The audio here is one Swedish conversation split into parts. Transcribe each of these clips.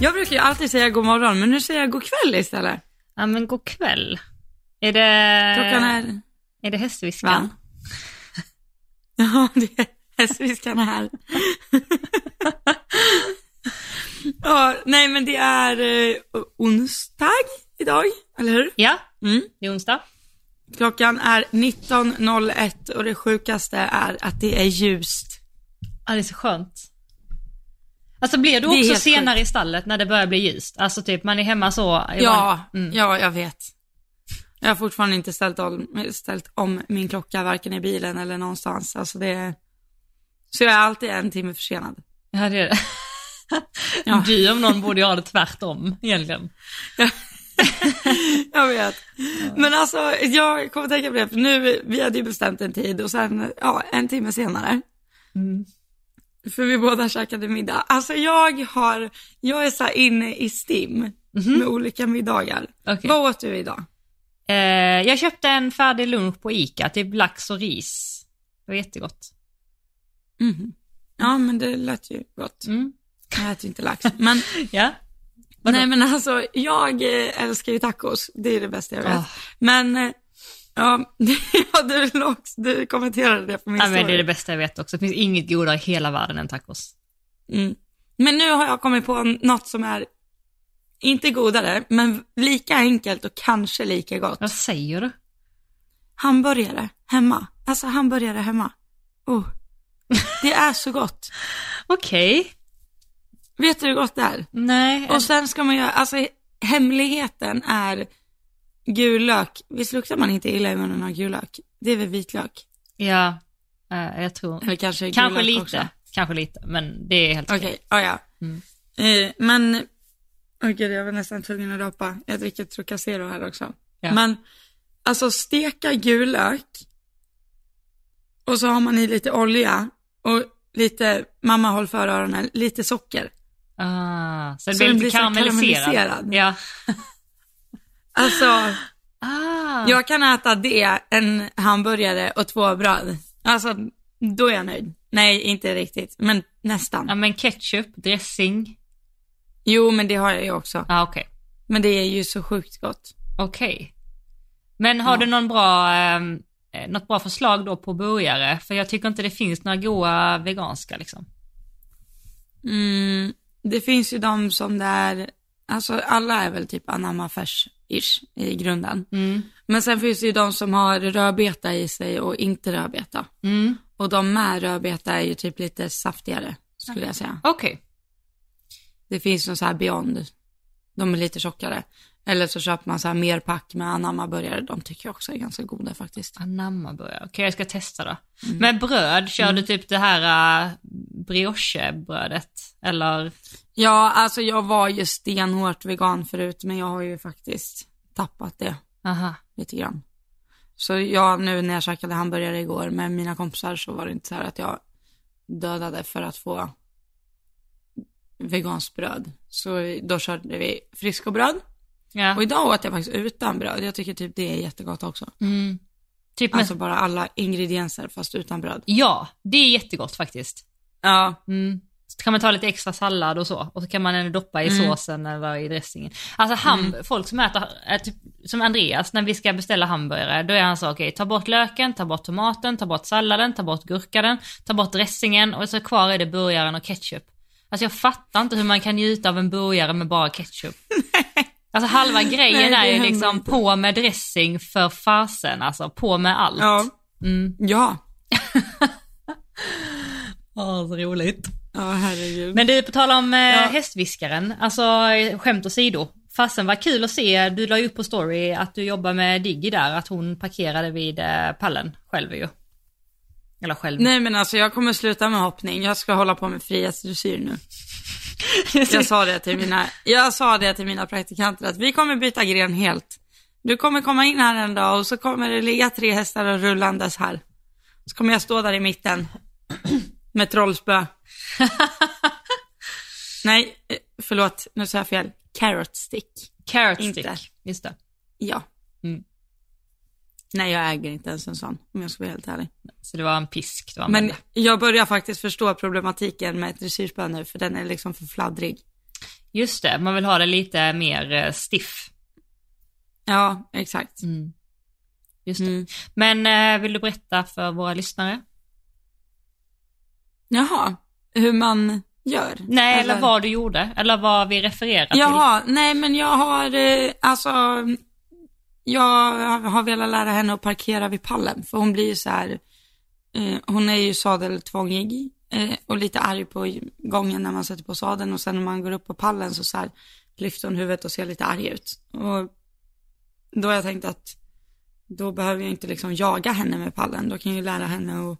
Jag brukar ju alltid säga god morgon, men nu säger jag god kväll istället. Ja men god kväll. Är det... Klockan är... Är det hästviskan? Va? Ja, det är hästviskan här. ja, nej men det är eh, onsdag idag, eller hur? Ja, Mm. det är onsdag. Klockan är 19.01 och det sjukaste är att det är ljust. Ja, det är så skönt. Alltså blir du också senare i stallet när det börjar bli ljust? Alltså typ man är hemma så? Ja, Mm. ja, jag vet. Jag har fortfarande inte ställt om, ställt om min klocka, varken i bilen eller någonstans. Alltså det Så jag är alltid en timme försenad. Ja, det är det. Ja. Du om någon borde göra det tvärtom egentligen. jag vet. Men alltså, jag kommer tänka på det, för nu, vi hade ju bestämt en tid och sen, ja, en timme senare. Mm. För vi båda käkade middag. Alltså jag har, jag är så inne i STIM med olika middagar. Okej. Vad åt du idag? Eh, jag köpte en färdig lunch på ICA, typ lax och ris. Det var jättegott. Mhm. Ja, men det lät ju gott. Mm. Jag äter inte lax. Men, Ja. Vadå? nej men alltså, jag eh, älskar ju tacos. Det är det bästa jag vet. Ah. Men, eh, ja, ja du, du kommenterade det på min Ja, story. men det är det bästa jag vet också. Det finns inget godare i hela världen än tacos. Mm. Men nu har jag kommit på något som är, inte godare, men lika enkelt och kanske lika gott. Vad säger du? Hamburgare hemma. Alltså hamburgare hemma. Oh. Det är så gott. Okej. Vet du hur gott det är? Nej. Och sen ska man göra, alltså hemligheten är gul lök. Visst luktar man inte illa i munnen av gul lök? Det är väl vitlök? Ja, eh, jag tror. Eller kanske Kanske lite. också? Kanske lite, men det är helt Okej, okej. ja ja. Mm. Eh, men, okej jag var nästan tvungen att rapa. Jag dricker Trocacero här också. Ja. Men, alltså steka gul lök. Och så har man i lite olja och lite, mamma håll för öronen, lite socker. Ah, så blir den lite blir så karamelliserad. karamelliserad. Ja. Alltså, Ah. jag kan äta det, en hamburgare och två bröd. Alltså, då är jag nöjd. Nej, inte riktigt, men nästan. Ja, men ketchup, dressing. Jo, men det har jag ju också. Ah, okej. Men det är ju så sjukt gott. Okej. Men har Ja. du någon bra, ehm, eh, något bra förslag då på burgare? För jag tycker inte det finns några goda veganska liksom. Mm, det finns ju de som där, alltså alla är väl typ anamma färs-ish i grunden. Mm. Men sen finns det ju de som har rödbeta i sig och inte rödbeta. Mm. Och de med rödbeta är ju typ lite saftigare, skulle jag säga. Okej. Det finns ju så här Beyond, de är lite tjockare. Eller så köper man så här mer pack med anamma-burgare, de tycker jag också är ganska goda faktiskt. Anamma-burgare. Okej, jag ska testa då. Mm. Men bröd, kör du typ det här uh, briochebrödet? Eller? Ja, alltså jag var ju stenhårt vegan förut, men jag har ju faktiskt tappat det. Aha. lite grann. Så jag nu när jag käkade hamburgare igår med mina kompisar så var det inte så här att jag dödade för att få veganskt bröd. Så då körde vi friskobröd. Ja. Och idag åt jag faktiskt utan bröd. Jag tycker typ det är jättegott också. Mm. Typ med... Alltså bara alla ingredienser fast utan bröd. Ja, det är jättegott faktiskt. Ja, Mm. Så kan man ta lite extra sallad och så. Och så kan man ändå doppa i Mm. såsen eller i dressingen. Alltså ham- folk som äter, är typ, som Andreas, när vi ska beställa hamburgare, då är han så okej, ta bort löken, ta bort tomaten, ta bort salladen, ta bort gurkaden, ta bort dressingen och så kvar är det burgaren och ketchup. Alltså jag fattar inte hur man kan njuta av en burgare med bara ketchup. Alltså halva grejen Nej, är ju liksom inte. på med dressing för fasen, alltså på med allt. ja, Mm. ja. Åh, så roligt. Ja, herregud. Men du, på tal om eh, Ja. hästviskaren, alltså skämt åsido. Fasen vad kul att se, du la ju upp på story att du jobbar med Diggy där, att hon parkerade vid eh, pallen själv ju. Eller själv. Nej men alltså jag kommer sluta med hoppning. Jag ska hålla på med frihetsdressyr nu. Jag sa det till mina, jag sa det till mina praktikanter att vi kommer byta gren helt. Du kommer komma in här en dag och så kommer det ligga tre hästar och rullandes här. Så kommer jag stå där i mitten med trollspö. Nej, eh, förlåt, nu sa jag fel. Carrot stick. Carrot Inte. stick. Just det. Ja. Nej, jag äger inte ens en sån, om jag ska vara helt ärlig. Så det var en pisk du Men använde. jag börjar faktiskt förstå problematiken med ett dressyrspö nu, för den är liksom för fladdrig. Just det, man vill ha det lite mer eh, stiff. Ja, exakt. Mm. Just det. Mm. Men eh, vill du berätta för våra lyssnare? Jaha, hur man gör? Nej, eller, vad du gjorde, eller vad vi refererar till. Jaha, nej men jag har, eh, alltså, jag har velat lära henne att parkera vid pallen, för hon blir ju så här, eh, hon är ju sadeltvångig eh, och lite arg på gången när man sätter på sadeln och sen när man går upp på pallen så, så här, lyfter hon huvudet och ser lite arg ut. Och då har jag tänkt att då behöver jag inte liksom jaga henne med pallen, då kan jag ju lära henne att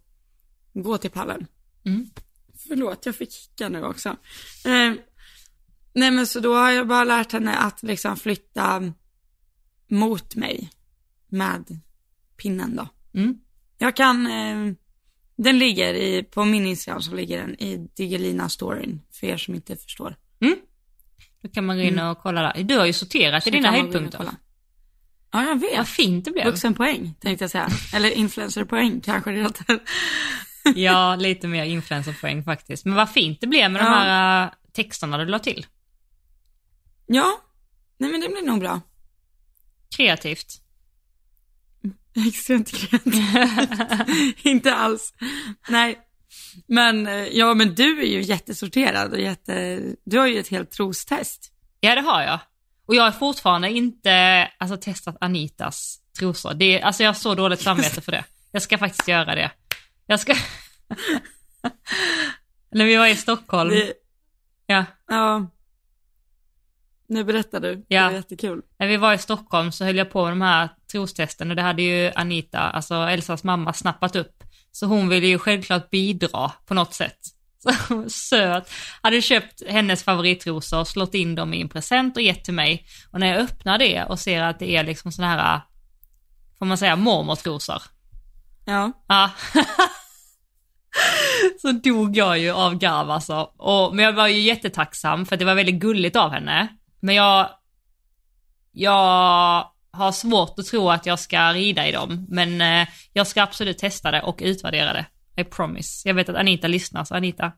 gå till pallen. Mm. Förlåt, jag fick hicka nu också. Eh, nej men så då har jag bara lärt henne att liksom flytta mot mig med pinnen då. Mm. Jag kan, eh, den ligger i, på min Instagram så ligger den i Digelina-storyn, för er som inte förstår. Då kan man gå in och kolla där. Du har ju sorterat i dina höjdpunkter. Ja, jag vet. Vad fint det blev. Vuxenpoäng tänkte jag säga. Eller influencerpoäng kanske det heter. Ja, lite mer influencerpoäng faktiskt. Men vad fint det blev med de Ja. här äh, texterna du la till. Ja, nej men det blir nog bra. Kreativt. Extremt kreativt. inte alls. Nej. Men, eh, ja men du är ju jättesorterad och jätte, du har ju ett helt trostest. Ja, det har jag. Och jag har fortfarande inte alltså, testat Anitas trosor. Det, alltså jag har så dåligt samvete för det. Jag ska faktiskt göra det. Jag ska... När vi var i Stockholm. Det, Ja, ja. Nu berättar du. Det Ja. var jättekul. när vi var i Stockholm så höll jag på med de här trostesten och det hade ju Anita, alltså Elsas mamma, snappat upp. Så hon ville ju självklart bidra på något sätt. Så söt. Hade köpt hennes favorittrosor, slått in dem i en present och gett till mig. Och när jag öppnar det och ser att det är liksom såna här, får man säga, mormortrosor. Ja. Ja. så dog jag ju av garv alltså. Och, men jag var ju jättetacksam för det var väldigt gulligt av henne. Men jag, jag har svårt att tro att jag ska rida i dem. Men eh, jag ska absolut testa det och utvärdera det. I promise. Jag vet att Anita lyssnar, så Anita,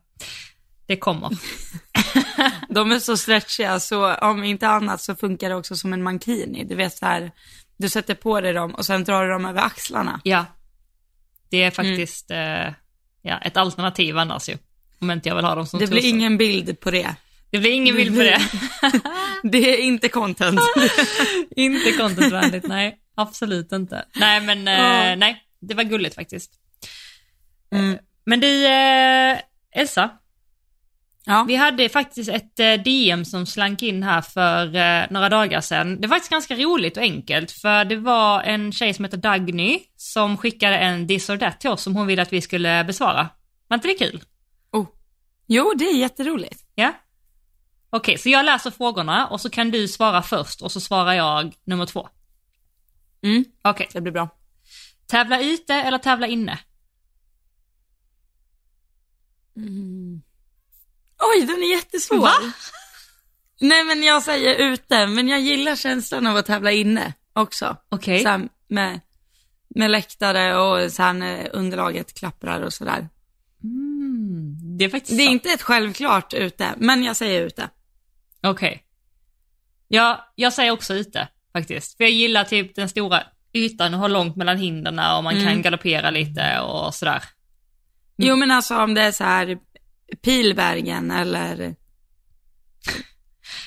det kommer. De är så stretchiga så om inte annat så funkar det också som en mankini. Du vet så här, du sätter på dig dem och sen drar du dem över axlarna. Ja. Det är faktiskt eh, ja, ett alternativ annars ju. Om inte jag vill ha dem som Det blir trosor. ingen bild på det. Det blir ingen bild på det. Det är inte content. inte contentvänligt, nej. Absolut inte. Nej men, Ja. eh, nej. Det var gulligt faktiskt. Mm. Men du, eh, Elsa. Ja. Vi hade faktiskt ett eh, DM som slank in här för eh, några dagar sedan. Det var faktiskt ganska roligt och enkelt för det var en tjej som heter Dagny som skickade en this or that till oss som hon ville att vi skulle besvara. Var inte det kul? Oh. Jo, det är jätteroligt. Ja? Okej, så jag läser frågorna och så kan du svara först och så svarar jag nummer två. Mm. Okej. Det blir bra. Tävla ute eller tävla inne? Oj, den är jättesvår. Va? Nej, men jag säger ute, men jag gillar känslan av att tävla inne också. Okej. Så här med, med läktare och så här när underlaget klapprar och sådär. Mm, det är faktiskt Det är sant. inte ett självklart ute, men jag säger ute. Okej. Ja, jag säger också ute faktiskt. För jag gillar typ den stora ytan och har långt mellan hindren och man kan Mm. galoppera lite och sådär. Jo, men alltså om det är så här Pilbergen eller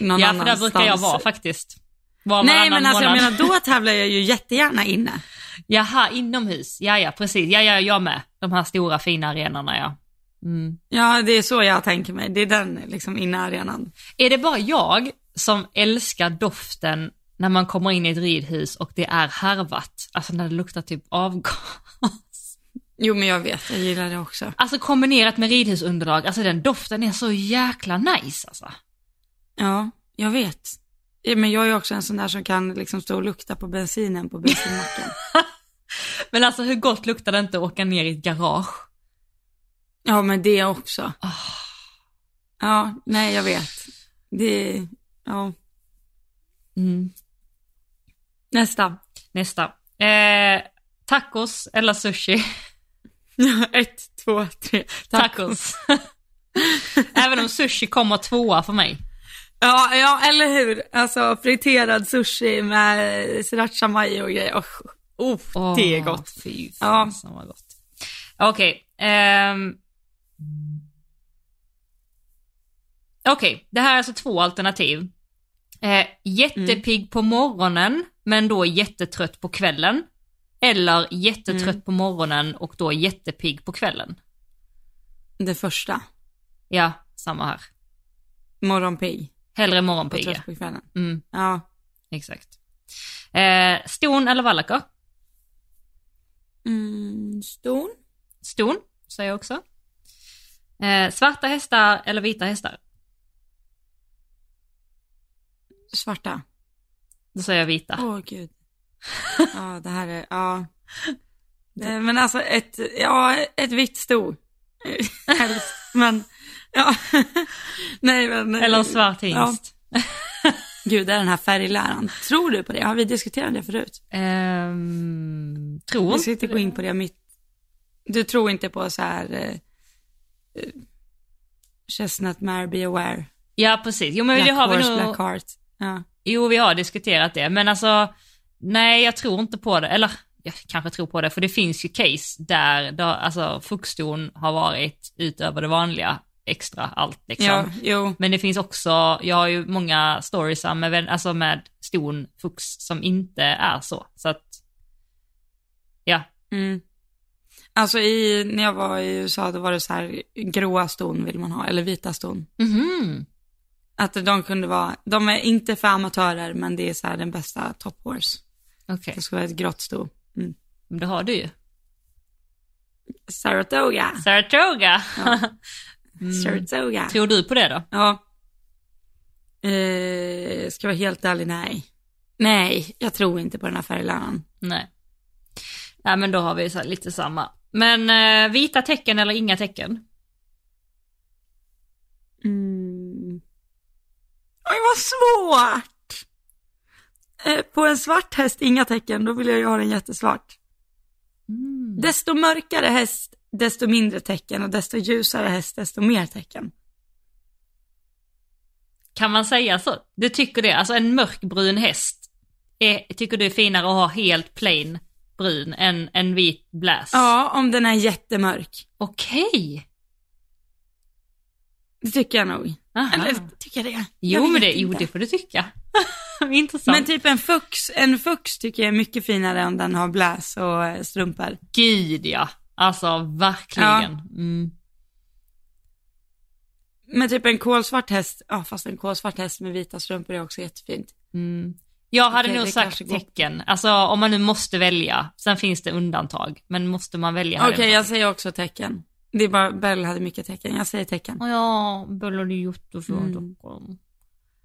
någon ja, för där annanstans. brukar jag vara faktiskt. Var Nej, men alltså jag månad. menar då tävlar jag ju jättegärna inne. Jaha, inomhus. Ja, ja, precis. Ja, ja, jag med. De här stora fina arenorna, ja. Mm. Ja, det är så jag tänker mig. Det är den liksom inne arenan. Är det bara jag som älskar doften när man kommer in i ett ridhus och det är härvat? Alltså när det luktar typ avgas. Jo, men jag vet, jag gillar det också. Alltså kombinerat med ridhusunderlag, alltså den doften är så jäkla nice alltså. Ja, jag vet. Men jag är också en sån där som kan liksom stå och lukta på bensinen på bensinmacken. Men alltså hur gott luktar det inte att åka ner i ett garage? Ja, men det också. Ja, nej, jag vet. Det, ja. Mm. Nästa. Nästa. Eh, tacos eller sushi? Ett, två, tre. Tacos. Även om sushi kommer tvåa för mig. Ja, ja, eller hur? Alltså friterad sushi med sriracha mayo och grejer. Oh, oh, det är gott. Fy Ja. fasen vad gott. Okej. ehm. Okej, det här är alltså två alternativ. Eh, jättepigg på morgonen, men då jättetrött på kvällen. Eller jättetrött på morgonen och då jättepigg på kvällen. Det första. Ja, samma här. Morgonpigg. Hellre Och morgonpigga. trött på kvällen. Mm, Ja. exakt. Eh, ston eller vallacker? Mm, ston. Ston, säger jag också. Eh, svarta hästar eller vita hästar? Svarta. Då säger jag vita. Åh gud. Ja, det här är, ja. Eh, Men alltså ett, ja, ett vitt sto. Helst. Men, ja. Nej men. Eller en svart hingst. Gud, det är den här färgläran. Tror du på det? Har vi diskuterat det förut? Ehm, tror Vi ska inte inte gå in på det mitt. Du tror inte på så här. Eh, eh, Chestnut Mare Be Aware. Ja, precis. Jo, men det Black har vi Horse, nog... Black Heart. Ja. Jo, vi har diskuterat det, men alltså, nej, jag tror inte på det. Eller, jag kanske tror på det, för det finns ju case där, där alltså, fuxston har varit utöver det vanliga, extra allt liksom. ja, jo. Men det finns också, jag har ju många stories med, alltså med ston fux som inte är så. Så att, ja. Mm. Alltså i, när jag var i USA då var det så här gråa ston vill man ha, eller vita ston. Mhm. Att de kunde vara, de är inte för amatörer men det är så här den bästa top horse. Okej, Det ska vara ett grått sto. Mm. men det har du ju. Saratoga. Saratoga. Saratoga. Tror du på det då? Ja. Eh, ska jag vara helt ärlig, nej. Nej, jag tror inte på den här färgläraren. Nej. Nej men då har vi så lite samma. Men eh, vita tecken eller inga tecken? Mm. Oj, vad svårt! Eh, på en svart häst, inga tecken, då vill jag ju ha den jättesvart. Mm. Desto mörkare häst, desto mindre tecken och desto ljusare häst, desto mer tecken. Kan man säga så? Du tycker det? Alltså en mörkbrun häst, är, tycker du är finare att ha helt plain brun än en vit bläs? Ja, om den är jättemörk. Okej. Det tycker jag nog. Aha. Eller tycker jag det? Jo Jag men det, jo det får du tycka. Intressant. Men typ en fux, en fux tycker jag är mycket finare om den har bläs och eh, strumpor. Gud ja. Alltså verkligen. Mm. Men typ en kolsvart häst, ja fast en kolsvart häst med vita strumpor är också jättefint. Mm. Jag hade Okej, nog sagt kanske går. tecken. Alltså om man nu måste välja. Sen finns det undantag. Men måste man välja Okej, hade jag säger också tecken. Det är bara, Bell hade mycket tecken. Jag säger tecken. Ja, Bell hade jättefina Mm. dockor.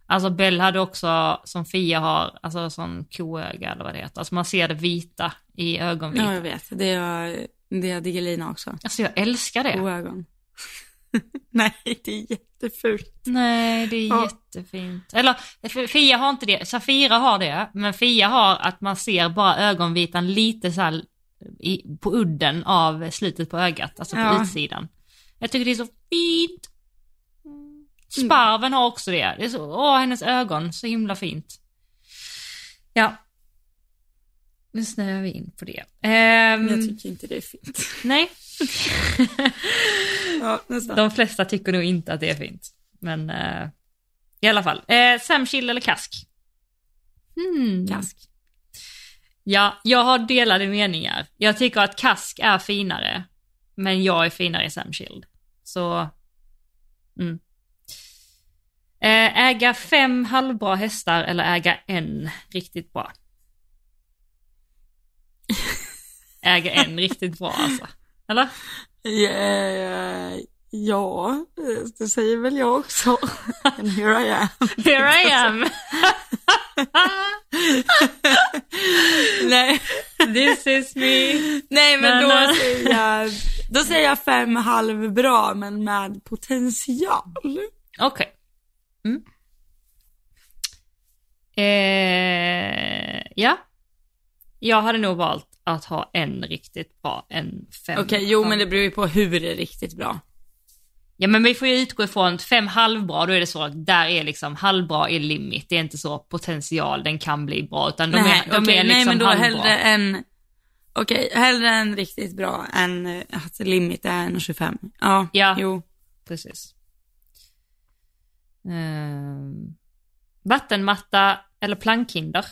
Alltså Bell hade också, som Fia har, alltså sån koöga eller vad det heter. Alltså man ser det vita i ögonvitan. Ja, jag vet. Det är, det är Digelina också. Alltså jag älskar det. På ögon. Nej, det är jättefult. Nej, det är Ja. jättefint. Eller Fia har inte det, Safira har det, men Fia har att man ser bara ögonvitan lite så här i, på udden av slutet på ögat, alltså på Ja. utsidan. Jag tycker det är så fint. Sparven har också det. det är så, åh, hennes ögon, så himla fint. Ja. Nu snöar vi in på det. Ehm, Jag tycker inte det är fint. nej, Ja, nästan. de flesta tycker nog inte att det är fint. Men eh, i alla fall. Eh, Samchill eller kask? Hmm. Kask. Ja, jag har delade meningar. Jag tycker att kask är finare. Men jag är finare i Samchild. Så... Mm. Eh, äga fem halvbra hästar eller äga en riktigt bra? äga en riktigt bra alltså. Eller? Ja, ja, det säger väl jag också. And here I am. Here I am! Nej, This is me. nej men då eh. säger jag, då säger jag fem halv bra men med potential. Okej. Mm. Eh, ja. Jag hade nog valt att ha en riktigt bra, en fem. Okej, jo men det beror ju på hur det är riktigt bra. Ja men vi får ju utgå ifrån fem halvbra, då är det så, där är liksom halvbra är limit. Det är inte så potential, den kan bli bra, utan de nej, är, de okej, är liksom nej men då halvbra. hellre en, okej, hellre en riktigt bra än eh, att limit är 1,25. Ja, Ja. jo. Precis. Ehm, vattenmatta eller plankhinder?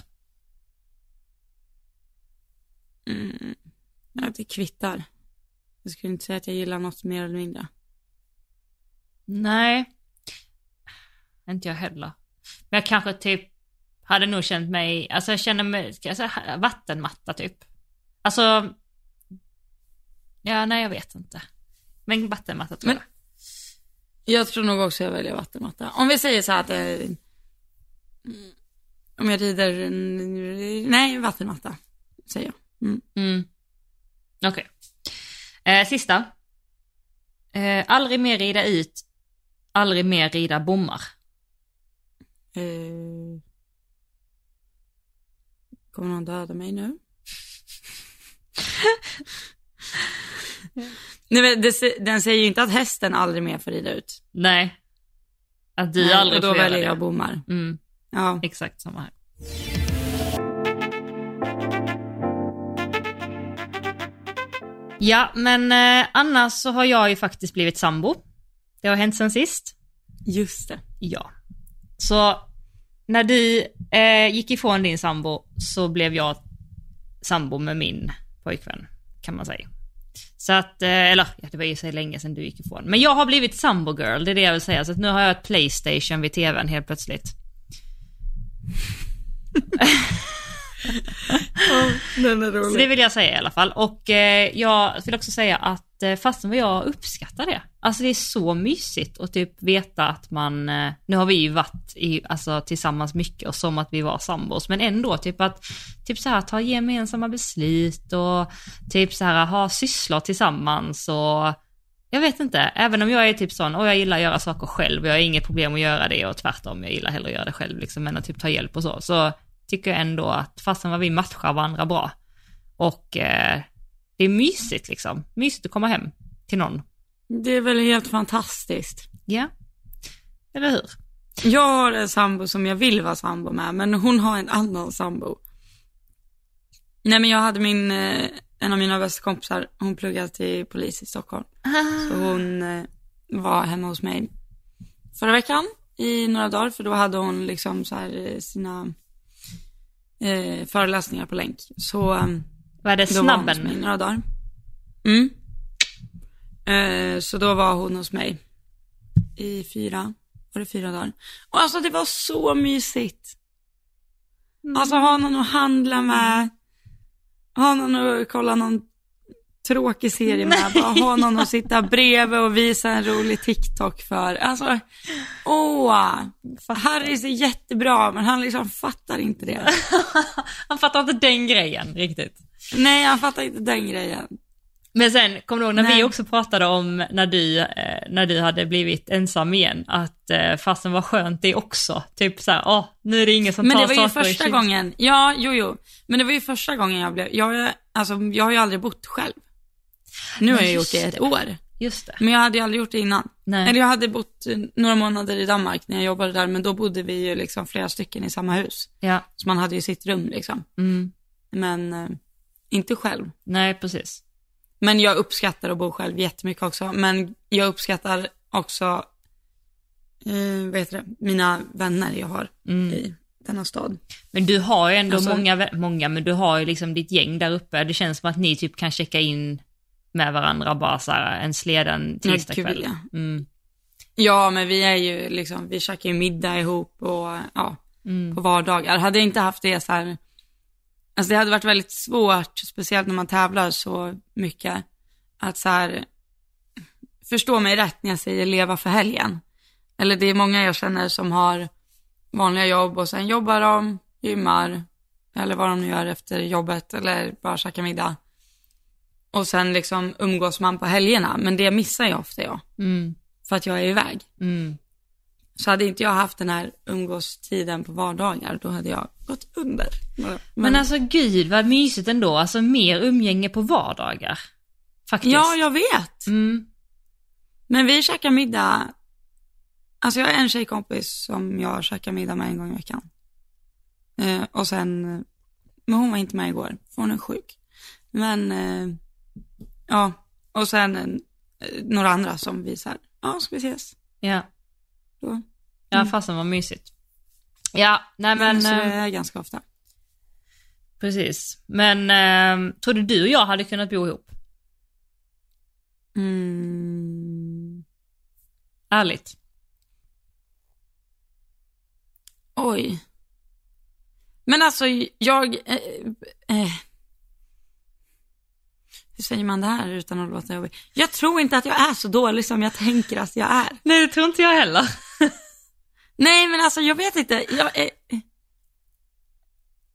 Mm. Ja, det kvittar. Jag skulle inte säga att jag gillar något mer eller mindre. Nej. Inte jag heller. Men jag kanske typ hade nog känt mig, alltså jag känner mig, säga vattenmatta typ. Alltså, ja nej jag vet inte. Men vattenmatta tror Men- jag. Jag tror nog också jag väljer vattenmatta. Om vi säger så här att eh, mm, om jag rider, nej vattenmatta, säger jag. Mm. Mm. Okej. Eh, sista. Eh, aldrig mer rida ut, aldrig mer rida bommar. Eh, kommer någon döda mig nu? Nej, men det, den säger ju inte att hästen aldrig mer får rida ut. Nej. Att du Nej, aldrig och då får göra väljer det. jag bommar. Mm, Ja. exakt samma här. Ja, men eh, annars så har jag ju faktiskt blivit sambo. Det har hänt sen sist. Just det. Ja. Så när du eh, gick ifrån din sambo så blev jag sambo med min pojkvän, kan man säga. Så att, eh, eller ja, det var ju så länge sedan du gick ifrån. Men jag har blivit sambo girl, det är det jag vill säga. Så att nu har jag ett Playstation vid tvn helt plötsligt. Den är Så rolig. det vill jag säga i alla fall. Och eh, jag vill också säga att eh, fastän vad jag uppskattar det. Alltså det är så mysigt att typ veta att man, eh, nu har vi ju varit i, alltså, tillsammans mycket och som att vi var sambos, men ändå typ att typ så här ta gemensamma beslut och typ så här ha sysslor tillsammans och jag vet inte, även om jag är typ sån, och jag gillar att göra saker själv och jag har inget problem att göra det och tvärtom, jag gillar hellre att göra det själv liksom än att typ ta hjälp och så, så tycker jag ändå att fastän vad vi matchar varandra bra och eh, det är mysigt liksom, mysigt att komma hem till någon. Det är väl helt fantastiskt. Ja, eller hur? Jag har en sambo som jag vill vara sambo med, men hon har en annan sambo. Nej men jag hade min, eh, en av mina bästa kompisar, hon pluggade till polis i Stockholm. Så hon eh, var hemma hos mig förra veckan i några dagar, för då hade hon liksom så här eh, sina eh, föreläsningar på länk. Så eh, Vad är det, då var hon hos snabben? mig några dagar. Mm. Eh, så då var hon hos mig i fyra, var det fyra dagar? Och alltså det var så mysigt. Alltså ha någon att handla med, ha någon att kolla någon tråkig serie med, bara ha någon att sitta bredvid och visa en rolig TikTok för. Alltså, åh, Harry är jättebra men han liksom fattar inte det. Han fattar inte den grejen riktigt. Nej, han fattar inte den grejen. Men sen, kommer du ihåg när Nej. vi också pratade om när du, eh, när du hade blivit ensam igen, att eh, fastän var skönt det också. Typ såhär, åh, nu är det ingen som Men tar det var ju saker första gången, ja, jo, jo. Men det var ju första gången jag blev, jag, alltså, jag har ju aldrig bott själv. Nu har jag gjort det i ett år. Just det. Men jag hade ju aldrig gjort det innan. Nej. Eller jag hade bott eh, några månader i Danmark när jag jobbade där, men då bodde vi ju liksom flera stycken i samma hus. Ja. Så man hade ju sitt rum liksom. Mm. Men eh, inte själv. Nej, precis. Men jag uppskattar att bo själv jättemycket också. Men jag uppskattar också, eh, vad heter det, mina vänner jag har Mm. i denna stad. Men du har ju ändå Alltså- många, många, men du har ju liksom ditt gäng där uppe. Det känns som att ni typ kan checka in med varandra bara så här en sleden Ja, tisdagkväll. ja. Mm. Ja, men vi är ju liksom, vi käkar ju middag ihop och ja, Mm. på vardagar. Hade jag inte haft det så här, alltså det hade varit väldigt svårt, speciellt när man tävlar så mycket, att så här, förstå mig rätt när jag säger leva för helgen. Eller det är många jag känner som har vanliga jobb och sen jobbar de, gymmar, eller vad de nu gör efter jobbet, eller bara käkar middag. Och sen liksom umgås man på helgerna, men det missar jag ofta jag, Mm. för att jag är iväg. Mm. Så hade inte jag haft den här umgåstiden på vardagar, då hade jag gått under. Men, Men alltså gud vad mysigt ändå, alltså mer umgänge på vardagar. Faktiskt. ja, jag vet. Mm. Men vi käkar middag, alltså jag har en tjejkompis som jag käkar middag med en gång i veckan. Eh, och sen, men hon var inte med igår, för hon är sjuk. Men, eh, ja, och sen eh, några andra som vi så här, ja, ska vi ses? Ja. Då. Ja, fasen vad mysigt. Ja, nej men... Så eh, är ganska ofta. Precis. Men eh, tror du du och jag hade kunnat bo ihop? Mm. Ärligt. Oj. Men alltså, jag... Eh, eh, säger man det här utan att låta jobbig? Jag tror inte att jag är så dålig som jag tänker att jag är. Nej, det tror inte jag heller. Nej, men alltså jag vet inte. Jag är...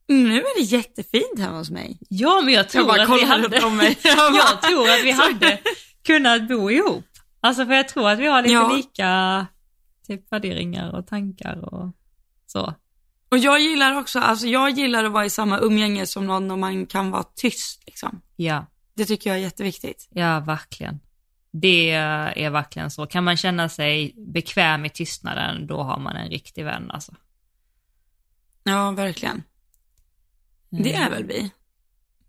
Nu är det jättefint hemma hos mig. Ja, men jag tror Jag att vi hade... mig. Jag bara- jag tror att vi hade kunnat bo ihop. Alltså för jag tror att vi har lite Ja. lika typ värderingar och tankar och så. Och jag gillar också, alltså jag gillar att vara i samma umgänge som någon och man kan vara tyst liksom. Ja, Det tycker jag är jätteviktigt. ja verkligen. Det är verkligen så. Kan man känna sig bekväm i tystnaden, då har man en riktig vän alltså. Ja, verkligen. Det Mm. är väl vi,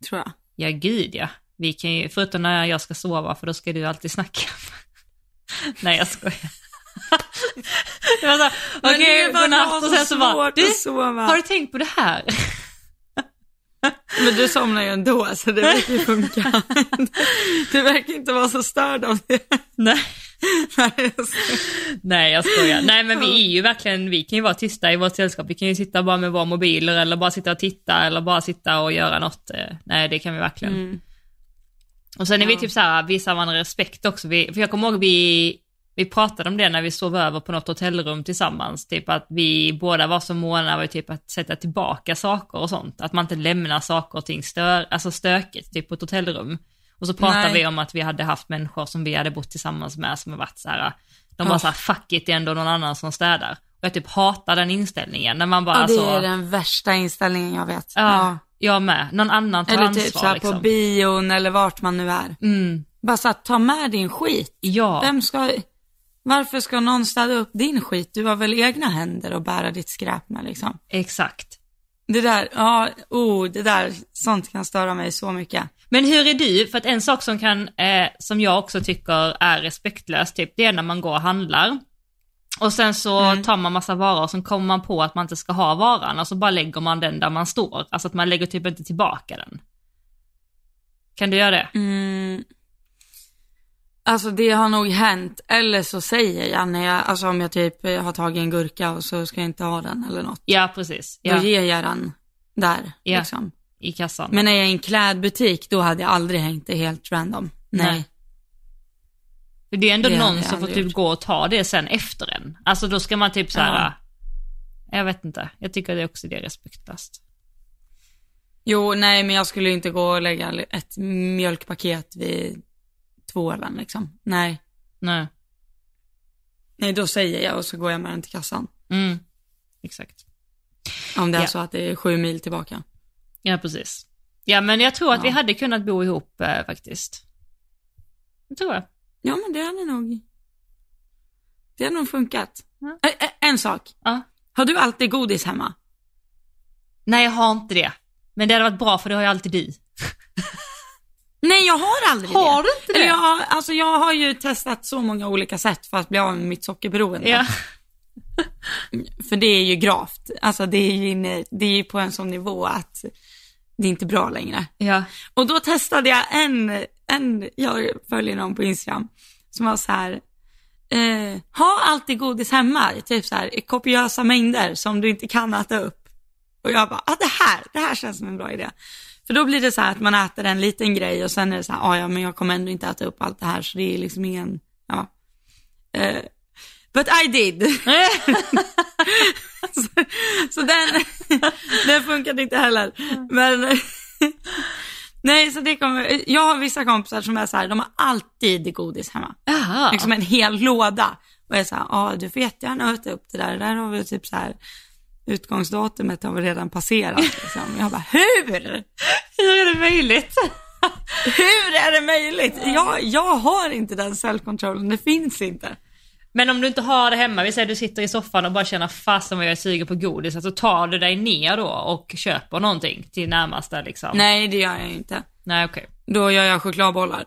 tror jag. Ja, gud ja. Vi kan ju, förutom när jag ska sova, för då ska du alltid snacka. Nej, jag skojar. Okej, bara godnatt och sen så bara, du, har du tänkt på det här? Men du somnar ju ändå, så det verkar ju funka. Du verkar inte vara så störd av det. Nej. Nej, jag skojar. Nej, men vi är ju verkligen, vi kan ju vara tysta i vårt sällskap. Vi kan ju sitta bara med våra mobiler eller bara sitta och titta eller bara sitta och göra något. Eh, Nej, det kan vi verkligen. Mm. Och sen är vi Ja. typ så här, visar varandra respekt också. Vi, för jag kommer ihåg vi, vi pratade om det när vi sov över på något hotellrum tillsammans. Typ att vi båda var så måna över typ att sätta tillbaka saker och sånt. Att man inte lämnar saker och ting stör, alltså stökigt typ på ett hotellrum. Och så pratade Nej. vi om att vi hade haft människor som vi hade bott tillsammans med som har varit så här, de Ja. var så här, fuck it, det är ändå någon annan som städar. Och jag typ hatar den inställningen när man bara Ja, det så, är den värsta inställningen jag vet. ja, jag med, någon annan tar Eller ansvar typ så här liksom. på bion eller vart man nu är. mm, Bara så att ta med din skit. ja. Vem ska, varför ska någon städa upp din skit? Du har väl egna händer att bära ditt skräp med liksom. Exakt. Det där, ja, oh, det där, sånt kan störa mig så mycket. Men hur är du? För att en sak som kan, eh, som jag också tycker är respektlöst, typ, det är när man går och handlar. Och sen så Mm. tar man massa varor och så kommer man på att man inte ska ha varan och så bara lägger man den där man står. Alltså att man lägger typ inte tillbaka den. Kan du göra det? Mm. Alltså det har nog hänt, eller så säger jag när jag, alltså om jag typ eh, har tagit en gurka och så ska jag inte ha den eller något. Ja, precis. Då Ja, ger jag den där, Ja. liksom. i kassan. Men när jag är i en klädbutik, då hade jag aldrig hängt det helt random. Nej. Nej. För det är ändå Det någon som får typ gjort. gå och ta det sen efter en. Alltså då ska man typ så här. Ja. jag vet inte, jag tycker det också det är respektlöst. Jo, nej, men jag skulle inte gå och lägga ett mjölkpaket vid tvålen liksom. Nej. Nej. Nej, då säger jag och så går jag med den till kassan. Mm. Exakt. Om det är Ja. så att det är sju mil tillbaka. Ja, precis. Ja, men jag tror att Ja. vi hade kunnat bo ihop eh, faktiskt. Det tror jag. Ja, men det hade nog, det hade nog funkat. Ja. Ä- en sak. Har du alltid godis hemma? Nej, jag har inte det. Men det hade varit bra för det har ju alltid du. Nej, jag har aldrig Har det. du inte det? Eller jag, har, alltså, jag har ju testat så många olika sätt för att bli av med mitt sockerberoende. Ja. För det är ju gravt. Alltså det är ju, inne, det är ju på en sån nivå att det är inte bra längre. Ja. Och då testade jag en, en jag följer någon på Instagram, som var så här, eh, ha alltid godis hemma, typ så här i kopiösa mängder som du inte kan äta upp. Och jag bara, ah, det här, det här känns som en bra idé. För då blir det så här att man äter en liten grej och sen är det så här, ah, ja men jag kommer ändå inte äta upp allt det här så det är liksom ingen, ja. Eh, but I did. så, så den, den funkade inte heller. Men nej, så det kommer, jag har vissa kompisar som är så här, de har alltid godis hemma. Jaha. Liksom en hel låda. Och jag är så här, ja du får jättegärna äta upp det där. Där har vi typ så här, utgångsdatumet har vi redan passerat. Liksom. Jag bara, hur? Hur är det möjligt? Hur är det möjligt? Jag, jag har inte den self-controlen, det finns inte. Men om du inte har det hemma, vi säger du sitter i soffan och bara känner fasen vad jag är sugen på godis, så alltså tar du dig ner då och köper någonting till närmaste liksom? Nej, det gör jag inte. Nej okej. Då gör jag chokladbollar.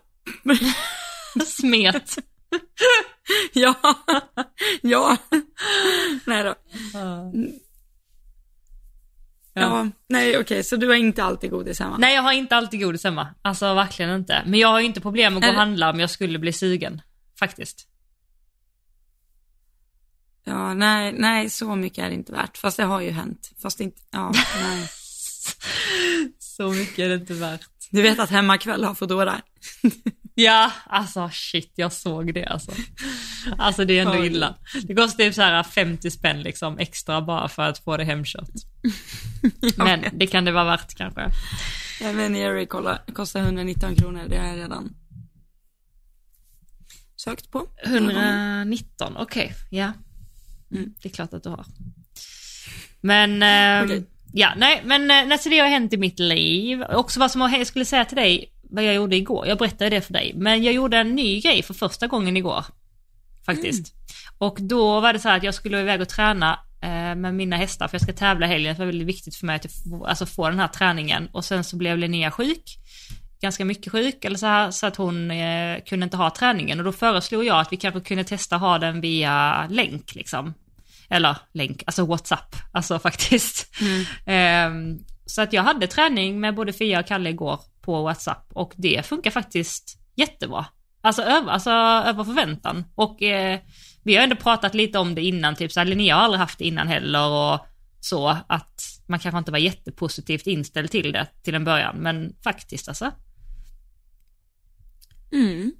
Smet. ja, ja. Nej då. Ja, nej okej, så du har inte alltid godis hemma? Nej jag har inte alltid godis hemma. Alltså verkligen inte. Men jag har inte problem med att gå och handla om jag skulle bli sugen. Faktiskt. Ja, nej, nej, så mycket är det inte värt. Fast det har ju hänt. Fast inte, ja, nej. Så mycket är det inte värt. Du vet att hemmakväll har Foodora. Ja, alltså shit, jag såg det alltså. Alltså det är ändå illa. Det kostar typ så här 50 spänn liksom extra bara för att få det hemkört. Men det kan det vara värt kanske. Även Jerry kolla, kostar 119 kronor, det har jag redan sökt på. 119, okej, ja. Mm. Det är klart att du har. Men, ehm, Okej. ja, nej, men eh, det har hänt i mitt liv. Också vad som har, jag skulle säga till dig, vad jag gjorde igår. Jag berättade det för dig. Men jag gjorde en ny grej för första gången igår. Faktiskt. Och då var det så här att jag skulle iväg och träna eh, med mina hästar, för jag ska tävla helgen. Det var väldigt viktigt för mig att få, alltså få den här träningen. Och sen så blev Linnea sjuk ganska mycket sjuk eller så här, så att hon eh, kunde inte ha träningen och då föreslog jag att vi kanske kunde testa ha den via länk liksom. Eller länk, alltså WhatsApp, alltså faktiskt. Ehm, så att jag hade träning med både Fia och Kalle igår på WhatsApp och det funkar faktiskt jättebra. Alltså över, alltså, över förväntan. Och eh, vi har ändå pratat lite om det innan, typ så här, Linnea har aldrig haft det innan heller och så att man kanske inte var jättepositivt inställd till det till en början, men faktiskt alltså. Mm.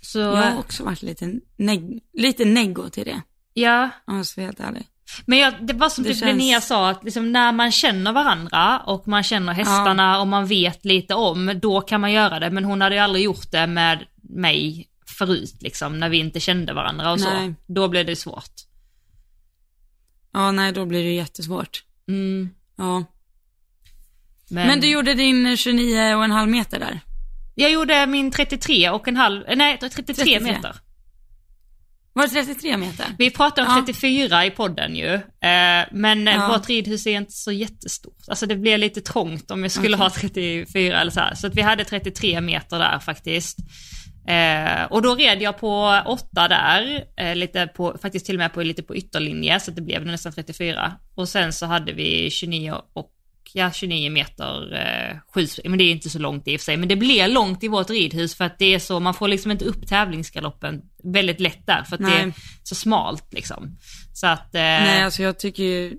Så Jag har också varit lite, neg- lite neggo till det, ja, om jag ska vara helt ärlig. Men jag, det var som Det typ känns- Linnea sa, att liksom när man känner varandra och man känner hästarna och man vet lite om, då kan man göra det. Men hon hade ju aldrig gjort det med mig förut liksom, när vi inte kände varandra och Nej. så. Då blev det svårt. Ja, nej, då blir det jättesvårt. Mm, Ja. men... Men du gjorde din 29 och en halv meter där. Jag gjorde min 33 och en halv, nej 33, 33. meter. Var det 33 meter? Vi pratade om Ja. 34 i podden ju, eh, men eh, Ja. vårt ridhus är inte så jättestort. Alltså det blev lite trångt om jag skulle Okej. ha 34 eller så här. Så att vi hade 33 meter där faktiskt. Eh, och då red jag på 8 där, eh, lite på, faktiskt till och med på, lite på ytterlinje, så det blev nästan 34. Och sen så hade vi 29 och ja, 29 meter eh, skidspring, men det är inte så långt i och för sig. Men det blir långt i vårt ridhus för att det är så, man får liksom inte upp tävlingsgaloppen väldigt lätt där för att det är Nej. så smalt liksom. Så att, eh, Nej, alltså jag tycker ju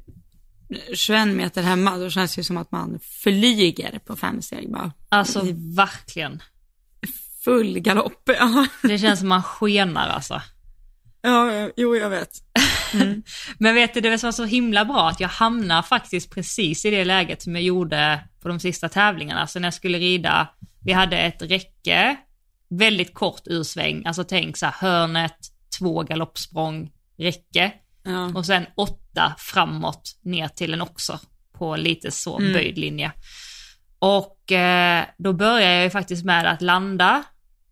21 meter hemma, då känns det ju som att man flyger på fem steg bara. alltså verkligen. Full galopp. Ja, Det känns som man skenar alltså. ja jo jag vet. Men vet du, det var så himla bra att jag hamnar faktiskt precis i det läget som jag gjorde på de sista tävlingarna. Så när jag skulle rida, vi hade ett räcke, väldigt kort ursväng, alltså tänk så här hörnet, två galoppsprång, räcke Ja. och sen åtta framåt ner till en också på lite så Mm. böjd linje. Och eh, då börjar jag ju faktiskt med att landa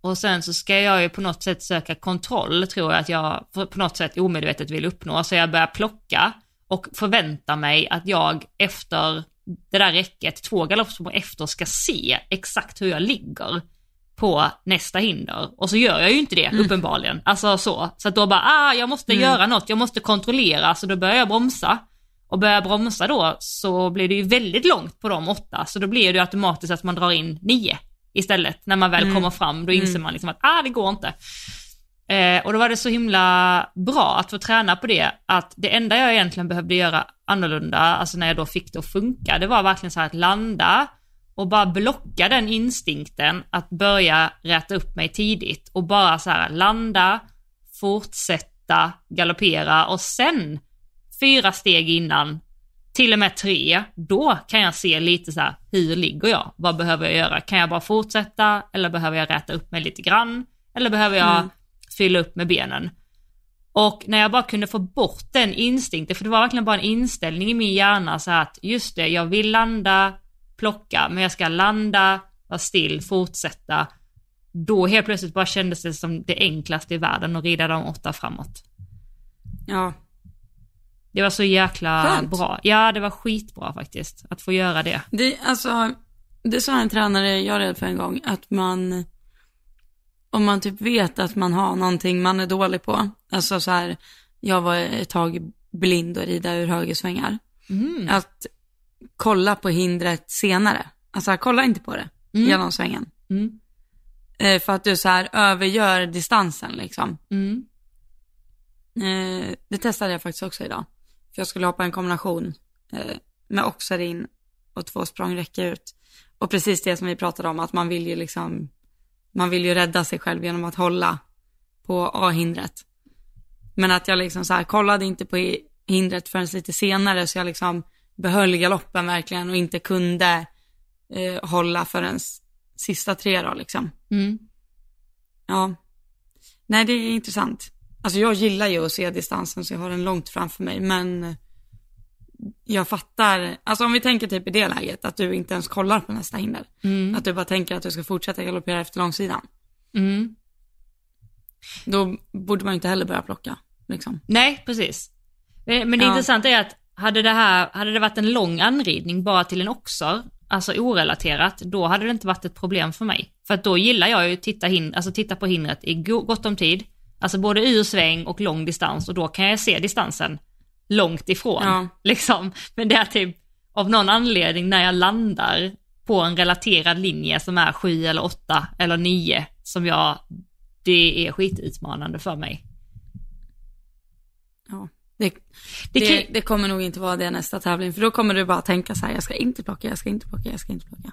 och sen så ska jag ju på något sätt söka kontroll, tror jag att jag på något sätt omedvetet vill uppnå. Så jag börjar plocka och förväntar mig att jag efter det där räcket, två galoppsprång efter, ska se exakt hur jag ligger på nästa hinder. Och så gör jag ju inte det uppenbarligen. Alltså så. Så att då bara, ah jag måste göra något, jag måste kontrollera. Så då börjar jag bromsa. Och börjar jag bromsa då så blir det ju väldigt långt på de åtta. Så då blir det ju automatiskt att man drar in nio istället. När man väl kommer fram, då inser man liksom att ah det går inte. Eh, och då var det så himla bra att få träna på det, att det enda jag egentligen behövde göra annorlunda, alltså när jag då fick det att funka, det var verkligen så här att landa och bara blocka den instinkten att börja räta upp mig tidigt och bara så här landa, fortsätta galoppera och sen fyra steg innan, till och med tre, då kan jag se lite så här, hur ligger jag? Vad behöver jag göra? Kan jag bara fortsätta eller behöver jag räta upp mig lite grann? Eller behöver jag Mm. fylla upp med benen? Och när jag bara kunde få bort den instinkten, för det var verkligen bara en inställning i min hjärna så att just det, jag vill landa, plocka, men jag ska landa, vara still, fortsätta. Då helt plötsligt bara kändes det som det enklaste i världen att rida de åtta framåt. Ja. Det var så jäkla Skönt. bra. Ja, det var skitbra faktiskt, att få göra det. Det, alltså, det sa en tränare jag rädd för en gång, att man, om man typ vet att man har någonting man är dålig på, alltså så här, jag var ett tag blind och rida ur högersvängar, Mm. att kolla på hindret senare, alltså kolla inte på det Mm. genom svängen. Mm. Eh, för att du så här övergör distansen liksom. Mm. Eh, det testade jag faktiskt också idag. För jag skulle hoppa en kombination eh, med oxer in och två språng räcka ut. Och precis det som vi pratade om, att man vill ju liksom, man vill ju rädda sig själv genom att hålla på A-hindret. Men att jag liksom så här kollade inte på hindret förrän lite senare, så jag liksom behöll galoppen verkligen och inte kunde eh, hålla förrän sista tre då liksom. Mm. Ja. Nej, det är intressant. Alltså jag gillar ju att se distansen så jag har den långt framför mig, men jag fattar, alltså om vi tänker typ i det läget, att du inte ens kollar på nästa hinder. Mm. Att du bara tänker att du ska fortsätta galoppera efter långsidan. Mm. Då borde man ju inte heller börja plocka, liksom. Nej, precis. Men det Ja. intressanta är att hade det här, hade det varit en lång anridning bara till en oxer, alltså orelaterat, då hade det inte varit ett problem för mig. För att då gillar jag ju att titta, hin- alltså titta på hindret i go- gott om tid, alltså både ur sväng och lång distans och då kan jag se distansen långt ifrån. Ja. Liksom. Men det är typ av någon anledning när jag landar på en relaterad linje som är 7 eller 8 eller 9 som jag, det är skitutmanande för mig. Ja. Det, Det det, det, kommer nog inte vara det nästa tävling, för då kommer du bara tänka så här, jag ska inte plocka, jag ska inte plocka, jag ska inte plocka.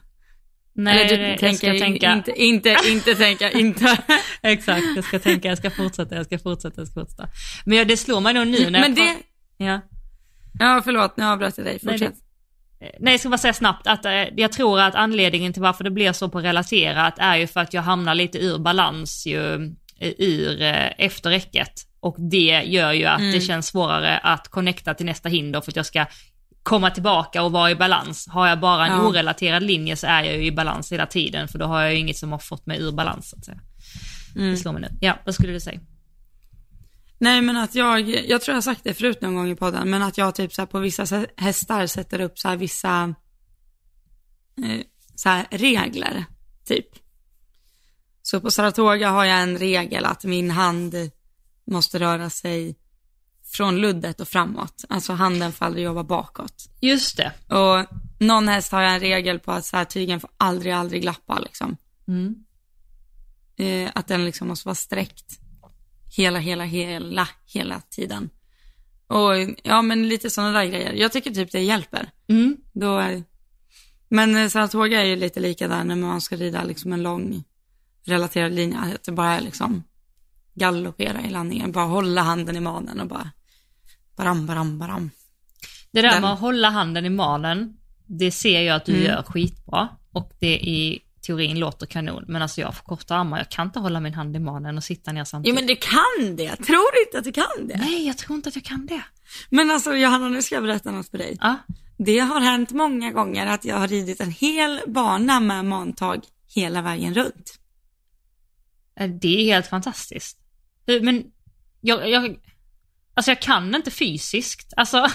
Nej, Eller det- du jag tänker ska tänka. inte, inte, inte tänka, inte. Exakt, jag ska tänka, jag ska fortsätta, jag ska fortsätta, jag ska fortsätta. Men ja, det slår mig nog nu när Men jag det, Ja. ja förlåt, nu avbröt jag dig, Nej, fortsätt. Nej, jag ska bara säga snabbt att eh, jag tror att anledningen till varför det blir så på relaterat är ju för att jag hamnar lite ur balans ju, eh, ur eh, efter räcket. Och det gör ju att det känns svårare att connecta till nästa hinder för att jag ska komma tillbaka och vara i balans. Har jag bara en Ja. orelaterad linje så är jag ju i balans hela tiden för då har jag ju inget som har fått mig ur balans så att säga. Det slår mig nu. Ja, vad skulle du säga? Nej men att jag, jag tror jag har sagt det förut någon gång i podden, men att jag typ så på vissa hästar sätter upp så vissa eh, så regler, typ. Så på Saratoga har jag en regel att min hand måste röra sig från luddet och framåt. Alltså handen får aldrig jobba bakåt. Just det. Och någon häst har jag en regel på att så här, tygen får aldrig, aldrig glappa liksom. Mm. Eh, att den liksom måste vara sträckt hela, hela, hela, hela tiden. Och ja, men lite sådana där grejer. Jag tycker typ det hjälper. Mm. Då, är- men eh, Saratoga är ju lite lika där när man ska rida liksom en lång relaterad linje. Att det bara är liksom galoppera i landningen. Bara hålla handen i manen och bara baram, baram, baram. Det där Den- med att hålla handen i manen, det ser jag att du Mm. gör skitbra. Och det i teorin låter kanon. Men alltså jag har för korta armar, jag kan inte hålla min hand i manen och sitta ner Jo samtidigt. men du kan det. Tror du inte att du kan det? Nej, jag tror inte att jag kan det. Men alltså Johanna, nu ska jag berätta något för dig. Ja, Det har hänt många gånger att jag har ridit en hel bana med mantag hela vägen runt. eh, det är helt fantastiskt. Eh, Men jag, jag, alltså jag kan inte fysiskt. Alltså,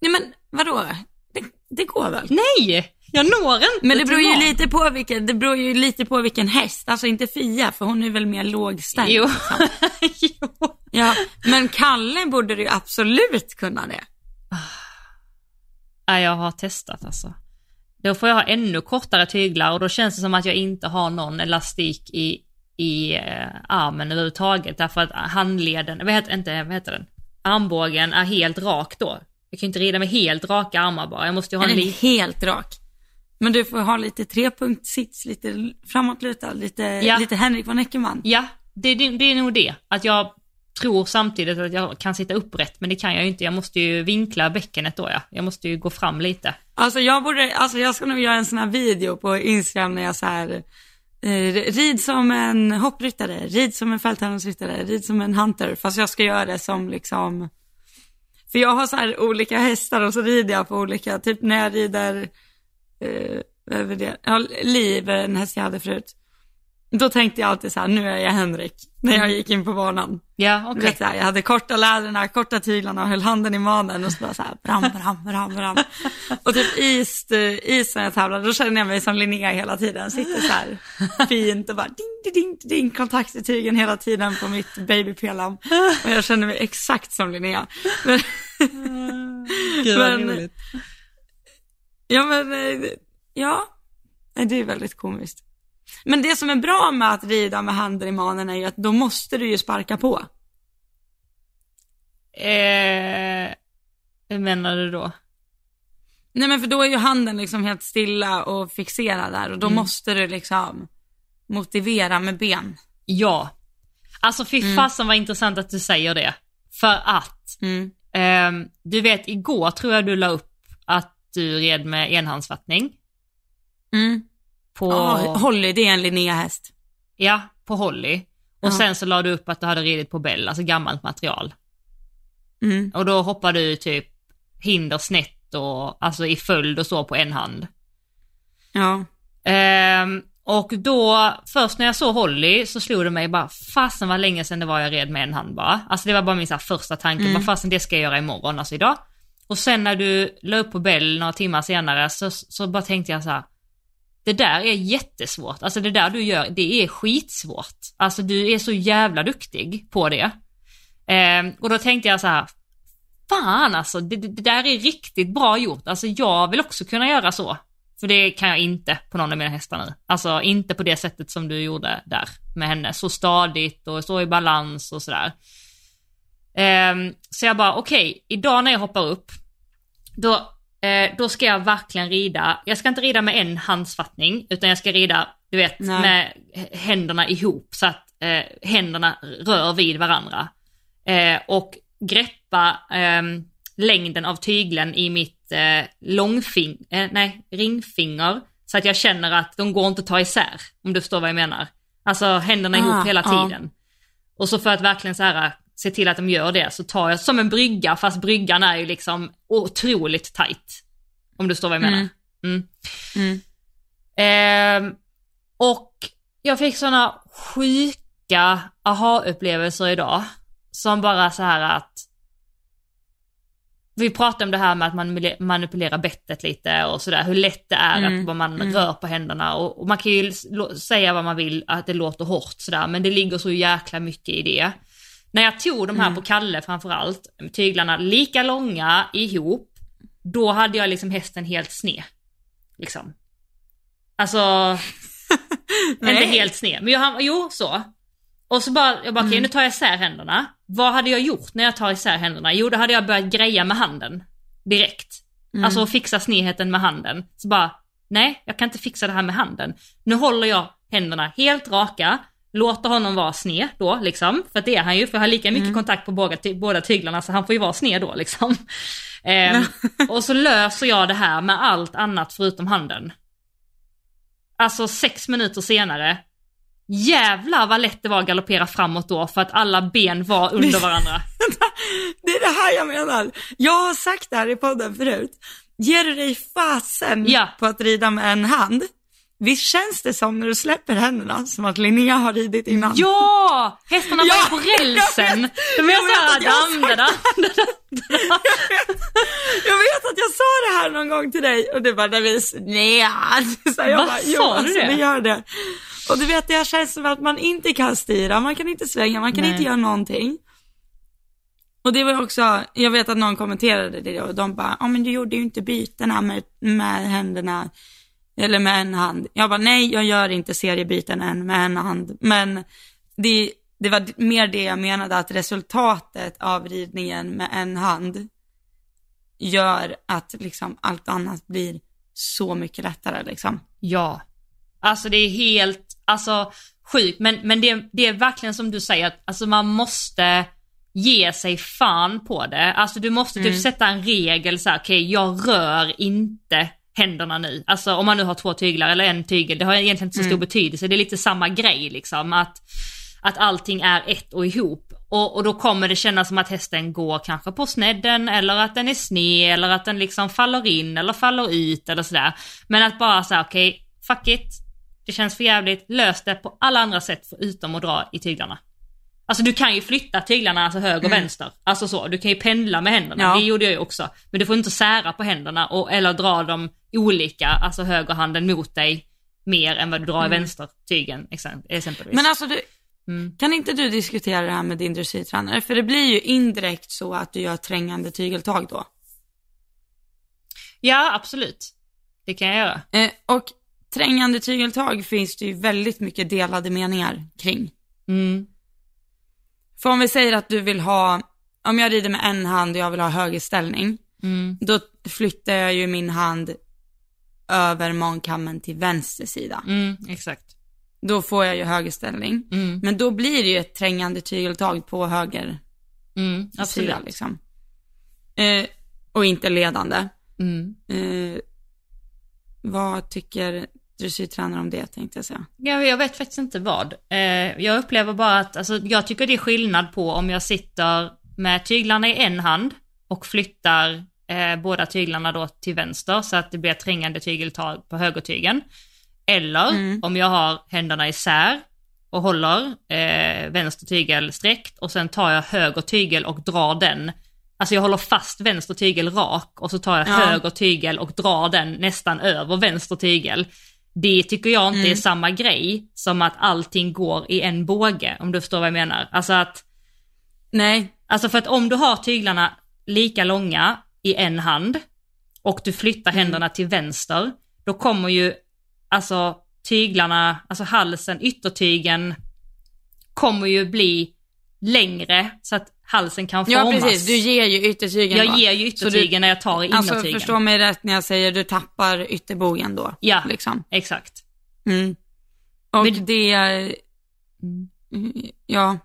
Nej men vadå? Det, det går väl? nej! Jag når inte Men det beror ju lite på vilken, det beror ju lite på vilken häst, alltså inte Fia för hon är väl mer lågställd. Jo. Liksom. jo. Ja, men Kalle borde ju absolut kunna det. Ja, jag har testat alltså. Då får jag ha ännu kortare tyglar och då känns det som att jag inte har någon elastik i, i eh, armen överhuvudtaget. Därför att handleden, vad heter, inte, vad heter den? Armbågen är helt rak då. Jag kan inte rida med helt raka armar bara. Jag måste ju ha en är liten... helt rak. Men du får ha lite trepunktssits, lite framåtlutad, lite, Ja. lite Henrik von Eckermann. Ja, det, det, det är nog det. Att jag tror samtidigt att jag kan sitta upprätt, men det kan jag ju inte. Jag måste ju vinkla bäckenet då ja. Jag måste ju gå fram lite. Alltså jag borde, alltså jag ska nog göra en sån här video på Instagram när jag så här, Eh, rid som en hoppryttare, rid som en fälttävlingsryttare, rid som en hunter. Fast jag ska göra det som liksom, för jag har så här olika hästar och så rider jag på olika, typ när jag rider, eh, över det. Ja, Liv, en häst jag hade förut. Då tänkte jag alltid så här, nu är jag Henrik, när jag gick in på banan. Ja, okej. vet, så här, jag hade korta läderna, korta tyglarna och höll handen i manen och så bara så här, bram, bram, bram, bram. Och typ is, eh, is när jag tävlade, då kände jag mig som Linnea hela tiden. Sitter så här fint och bara ding, ding, ding, kontakt i tygen hela tiden på mitt babypelam. Och jag kände mig exakt som Linnea. Men, Gud vad roligt. ja men, eh, ja, det är väldigt komiskt. Men det som är bra med att rida med handen i manen är ju att då måste du ju sparka på. Eh, hur menar du då? Nej men för då är ju handen liksom helt stilla och fixerad där och då måste du liksom motivera med ben. Ja. Alltså fy fasen vad intressant att du säger det. För att, Mm. ehm, du vet igår tror jag du la upp att du red med enhandsfattning. Mm. På, Ja, Holly det är en Linnea-häst. ja, på Holly. Och Ja. sen så la du upp att du hade ridit på Bell, alltså gammalt material. Mm. Och då hoppade du typ hinder snett och alltså i följd och så på en hand. Ja. Ehm, och då, först när jag såg Holly så slog det mig bara, fasen vad länge sedan det var jag red med en hand bara. Alltså det var bara min så här, första tanke, vad fasen det ska jag göra imorgon, alltså idag. Och sen när du la upp på Bell några timmar senare så, så bara tänkte jag så här, det där är jättesvårt, alltså det där du gör, det är skitsvårt. Alltså du är så jävla duktig på det. Eh, och då tänkte jag så här, fan alltså, det, det, där är riktigt bra gjort. Alltså jag vill också kunna göra så. För det kan jag inte på någon av mina hästar nu. Alltså inte på det sättet som du gjorde där med henne. Så stadigt och så i balans och sådär. Eh, så jag bara, okej, idag när jag hoppar upp, då, eh, då ska jag verkligen rida, jag ska inte rida med en handsfattning, utan jag ska rida, du vet, Nej. med händerna ihop så att eh, händerna rör vid varandra. Eh, och greppa ehm, längden av tygeln i mitt eh, långfing, eh, nej, ringfinger, så att jag känner att de går inte att ta isär, om du förstår vad jag menar. Alltså händerna Ah, ihop hela ja. tiden. Och så för att verkligen så här se till att de gör det så tar jag som en brygga, fast bryggan är ju liksom otroligt tight. Om du förstår vad jag menar. Mm. Mm. Ehm, och jag fick sådana sjuka aha-upplevelser idag. Som bara så här att vi pratade om det här med att man manipule- manipulerar bettet lite och sådär, hur lätt det är Mm, att man mm. rör på händerna och, och man kan ju säga vad man vill, att det låter hårt sådär, men det ligger så jäkla mycket i det. När jag tog de här Mm. på Kalle framförallt, tyglarna lika långa ihop, då hade jag liksom hästen helt sned. Liksom. Alltså, inte helt sned, men jag, jo så. Och så bara, jag bara okej nu tar jag isär händerna. Vad hade jag gjort när jag tar isär händerna? Jo då hade jag börjat greja med handen. Direkt. Mm. Alltså fixa snedheten med handen. Så bara, nej jag kan inte fixa det här med handen. Nu håller jag händerna helt raka, låter honom vara sned då liksom. För det är han ju, för jag har lika mycket kontakt på båda, båda tyglarna så han får ju vara sned då liksom. Ehm, och så löser jag det här med allt annat förutom handen. Alltså sex minuter senare, jävlar vad lätt det var att galoppera framåt då för att alla ben var under varandra. Det är det här jag menar. Jag har sagt det här i podden förut. Ger du dig fasen Ja. på att rida med en hand, visst känns det som när du släpper händerna som att Linnea har ridit innan? Ja! Hästarna var Ja, ju på rälsen. De är såhär, att jag vet att jag sa det här någon gång till dig och du bara, nej nej. Så jag Vad bara, sa jo, du alltså, det? det gör det. Och du vet, det känns som att man inte kan styra, man kan inte svänga, man kan Nej. inte göra någonting. Och det var också, jag vet att någon kommenterade det och de bara, ja men du gjorde ju inte bytena med, med händerna, eller med en hand. Jag bara, nej jag gör inte seriebyten än med en hand. Men det, det var mer det jag menade, att resultatet av ridningen med en hand gör att liksom allt annat blir så mycket lättare liksom. Ja. Alltså det är helt, alltså sjukt. Men, men det, det är verkligen som du säger, att alltså, man måste ge sig fan på det. Alltså du måste typ sätta en regel så här, okej jag rör inte händerna nu. Alltså om man nu har två tyglar eller en tygel, det har egentligen inte så stor betydelse. Det är lite samma grej liksom. Att, att allting är ett och ihop. Och, och då kommer det kännas som att hästen går kanske på snedden eller att den är sned eller att den liksom faller in eller faller ut eller sådär. Men att bara säga okej, okay, fuck it, det känns för jävligt, lös det på alla andra sätt förutom att dra i tyglarna. Alltså du kan ju flytta tyglarna alltså höger och mm. vänster. Alltså så, du kan ju pendla med händerna, ja. det gjorde jag ju också. Men du får inte sära på händerna och, eller dra dem olika, alltså högerhanden mot dig mer än vad du drar mm. i vänstertygen exempelvis. Men alltså du, mm. kan inte du diskutera det här med din dressyrtränare? För det blir ju indirekt så att du gör trängande tygeltag då. Ja, absolut. Det kan jag göra. Eh, och trängande tygeltag finns det ju väldigt mycket delade meningar kring. Mm. För om vi säger att du vill ha, om jag rider med en hand och jag vill ha högerställning, mm. då flyttar jag ju min hand över mankammen till vänster sida. Mm, exakt. Då får jag ju högerställning. Mm. Men då blir det ju ett trängande tygeltag på höger mm, sida liksom. Eh, och inte ledande. Mm. Eh, vad tycker dressyrtränare om det tänkte jag säga. Ja, jag vet faktiskt inte vad. Eh, jag upplever bara att, alltså, jag tycker det är skillnad på om jag sitter med tyglarna i en hand och flyttar eh, båda tyglarna då till vänster så att det blir trängande tygeltag på högertygen. Eller mm. om jag har händerna isär och håller eh, vänster tygel sträckt och sen tar jag höger tygel och drar den. Alltså jag håller fast vänster tygel rak och så tar jag ja. höger tygel och drar den nästan över vänster tygel. Det tycker jag inte mm. är samma grej som att allting går i en båge, om du förstår vad jag menar. Alltså att... Nej. Alltså för att om du har tyglarna lika långa i en hand och du flyttar mm. händerna till vänster, då kommer ju alltså tyglarna, alltså halsen, yttertygen kommer ju bli längre så att halsen kan formas. Ja precis, du ger ju yttertygen Jag då. ger ju yttertygen när jag tar i innertygen. Alltså förstå mig rätt när jag säger du tappar ytterbogen då. Ja, liksom. exakt. Mm. Och Men... det, ja,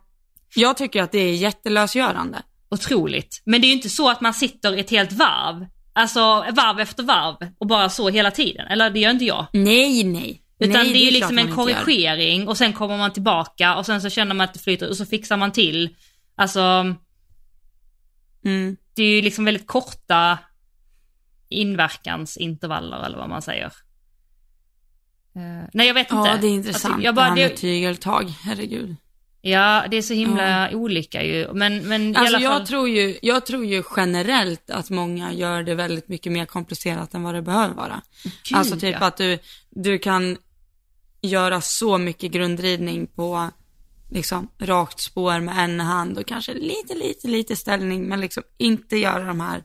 jag tycker att det är jättelösgörande. Otroligt. Men det är ju inte så att man sitter ett helt varv, alltså varv efter varv och bara så hela tiden. Eller det gör inte jag. Nej, nej. Utan nej, det är ju liksom en korrigering och sen kommer man tillbaka och sen så känner man att det flyter och så fixar man till. Alltså, mm. det är ju liksom väldigt korta inverkansintervaller eller vad man säger. Uh, nej jag vet inte. Ja det är intressant alltså, jag bara, det här med det... tygeltag, herregud. Ja, det är så himla ja. olika ju. Men, men alltså, fall... jag, tror ju, jag tror ju generellt att många gör det väldigt mycket mer komplicerat än vad det behöver vara. Gud, alltså typ ja. att du, du kan göra så mycket grundridning på liksom rakt spår med en hand och kanske lite, lite, lite ställning, men liksom inte göra de här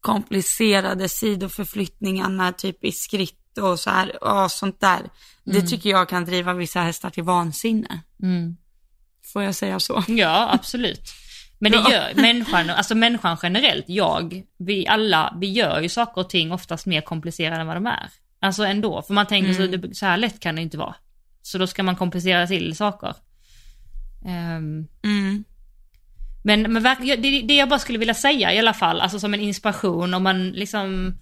komplicerade sidoförflyttningarna typ i skritt och så här, och sånt där. Mm. Det tycker jag kan driva vissa hästar till vansinne. Mm. Får jag säga så? Ja, absolut. Men det gör människan, alltså människan generellt, jag, vi alla, vi gör ju saker och ting oftast mer komplicerade än vad de är. Alltså ändå, för man tänker mm. så, så här lätt kan det inte vara. Så då ska man komplicera till saker. Um, mm. Men, men det, det jag bara skulle vilja säga i alla fall, alltså som en inspiration om man liksom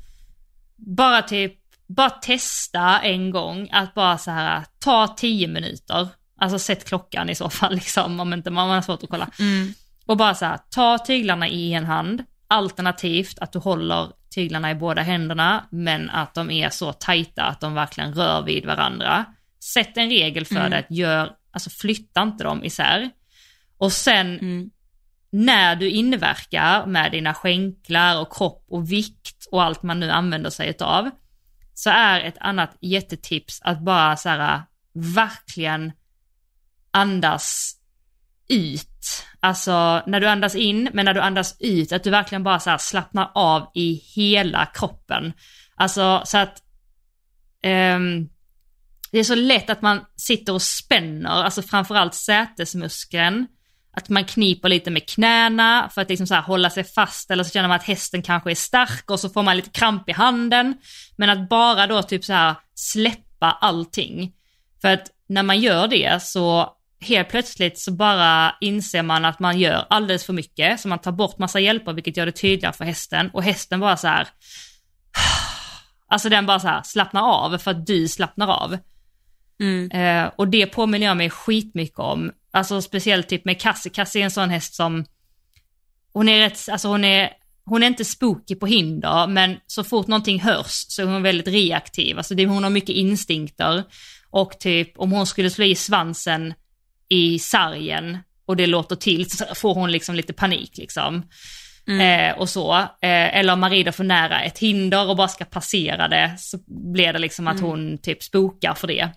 bara typ, bara testa en gång att bara så här ta tio minuter. Alltså sätt klockan i så fall liksom om inte man har svårt att kolla. Mm. Och bara så här, ta tyglarna i en hand, alternativt att du håller tyglarna i båda händerna men att de är så tajta att de verkligen rör vid varandra. Sätt en regel för mm. det, att gör, alltså flytta inte dem isär. Och sen mm. när du inverkar med dina skänklar och kropp och vikt och allt man nu använder sig av, så är ett annat jättetips att bara så här, verkligen andas ut. Alltså när du andas in, men när du andas ut, att du verkligen bara så slappnar av i hela kroppen. Alltså så att um, det är så lätt att man sitter och spänner, alltså framförallt sätesmuskeln. Att man kniper lite med knäna för att liksom så hålla sig fast eller så känner man att hästen kanske är stark och så får man lite kramp i handen. Men att bara då typ så här släppa allting. För att när man gör det så helt plötsligt så bara inser man att man gör alldeles för mycket, så man tar bort massa hjälper vilket gör det tydligare för hästen och hästen bara så här. Alltså den bara så här slappnar av för att du slappnar av. Mm. Eh, och det påminner jag mig skitmycket om alltså speciellt typ med Cassie, Cassie är en sån häst som, hon är rätt, alltså hon är, hon är inte spooky på hinder, men så fort någonting hörs så är hon väldigt reaktiv. Alltså det, hon har mycket instinkter. Och typ om hon skulle slå i svansen i sargen och det låter till så får hon liksom lite panik liksom. Mm. Eh, och så. Eh, eller om man rider för nära ett hinder och bara ska passera det så blir det liksom att mm. hon typ spokar för det.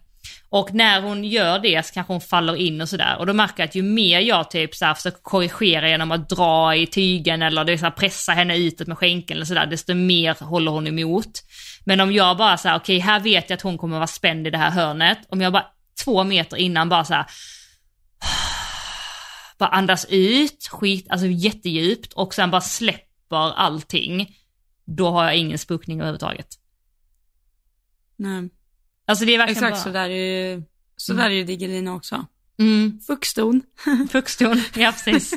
Och när hon gör det så kanske hon faller in och sådär. Och då märker jag att ju mer jag typ så här försöker korrigera genom att dra i tygen eller det så här pressa henne utåt med skänkeln eller sådär, desto mer håller hon emot. Men om jag bara så här, okej okay, här vet jag att hon kommer vara spänd i det här hörnet. Om jag bara två meter innan bara så här, bara andas ut, skit, alltså jättedjupt och sen bara släpper allting. Då har jag ingen spukning överhuvudtaget. Nej. Alltså det är verkligen Exakt bara... så där är ju, så Mm. där är ju Digelina också. Mm, Fuxton. fuxton, ja precis.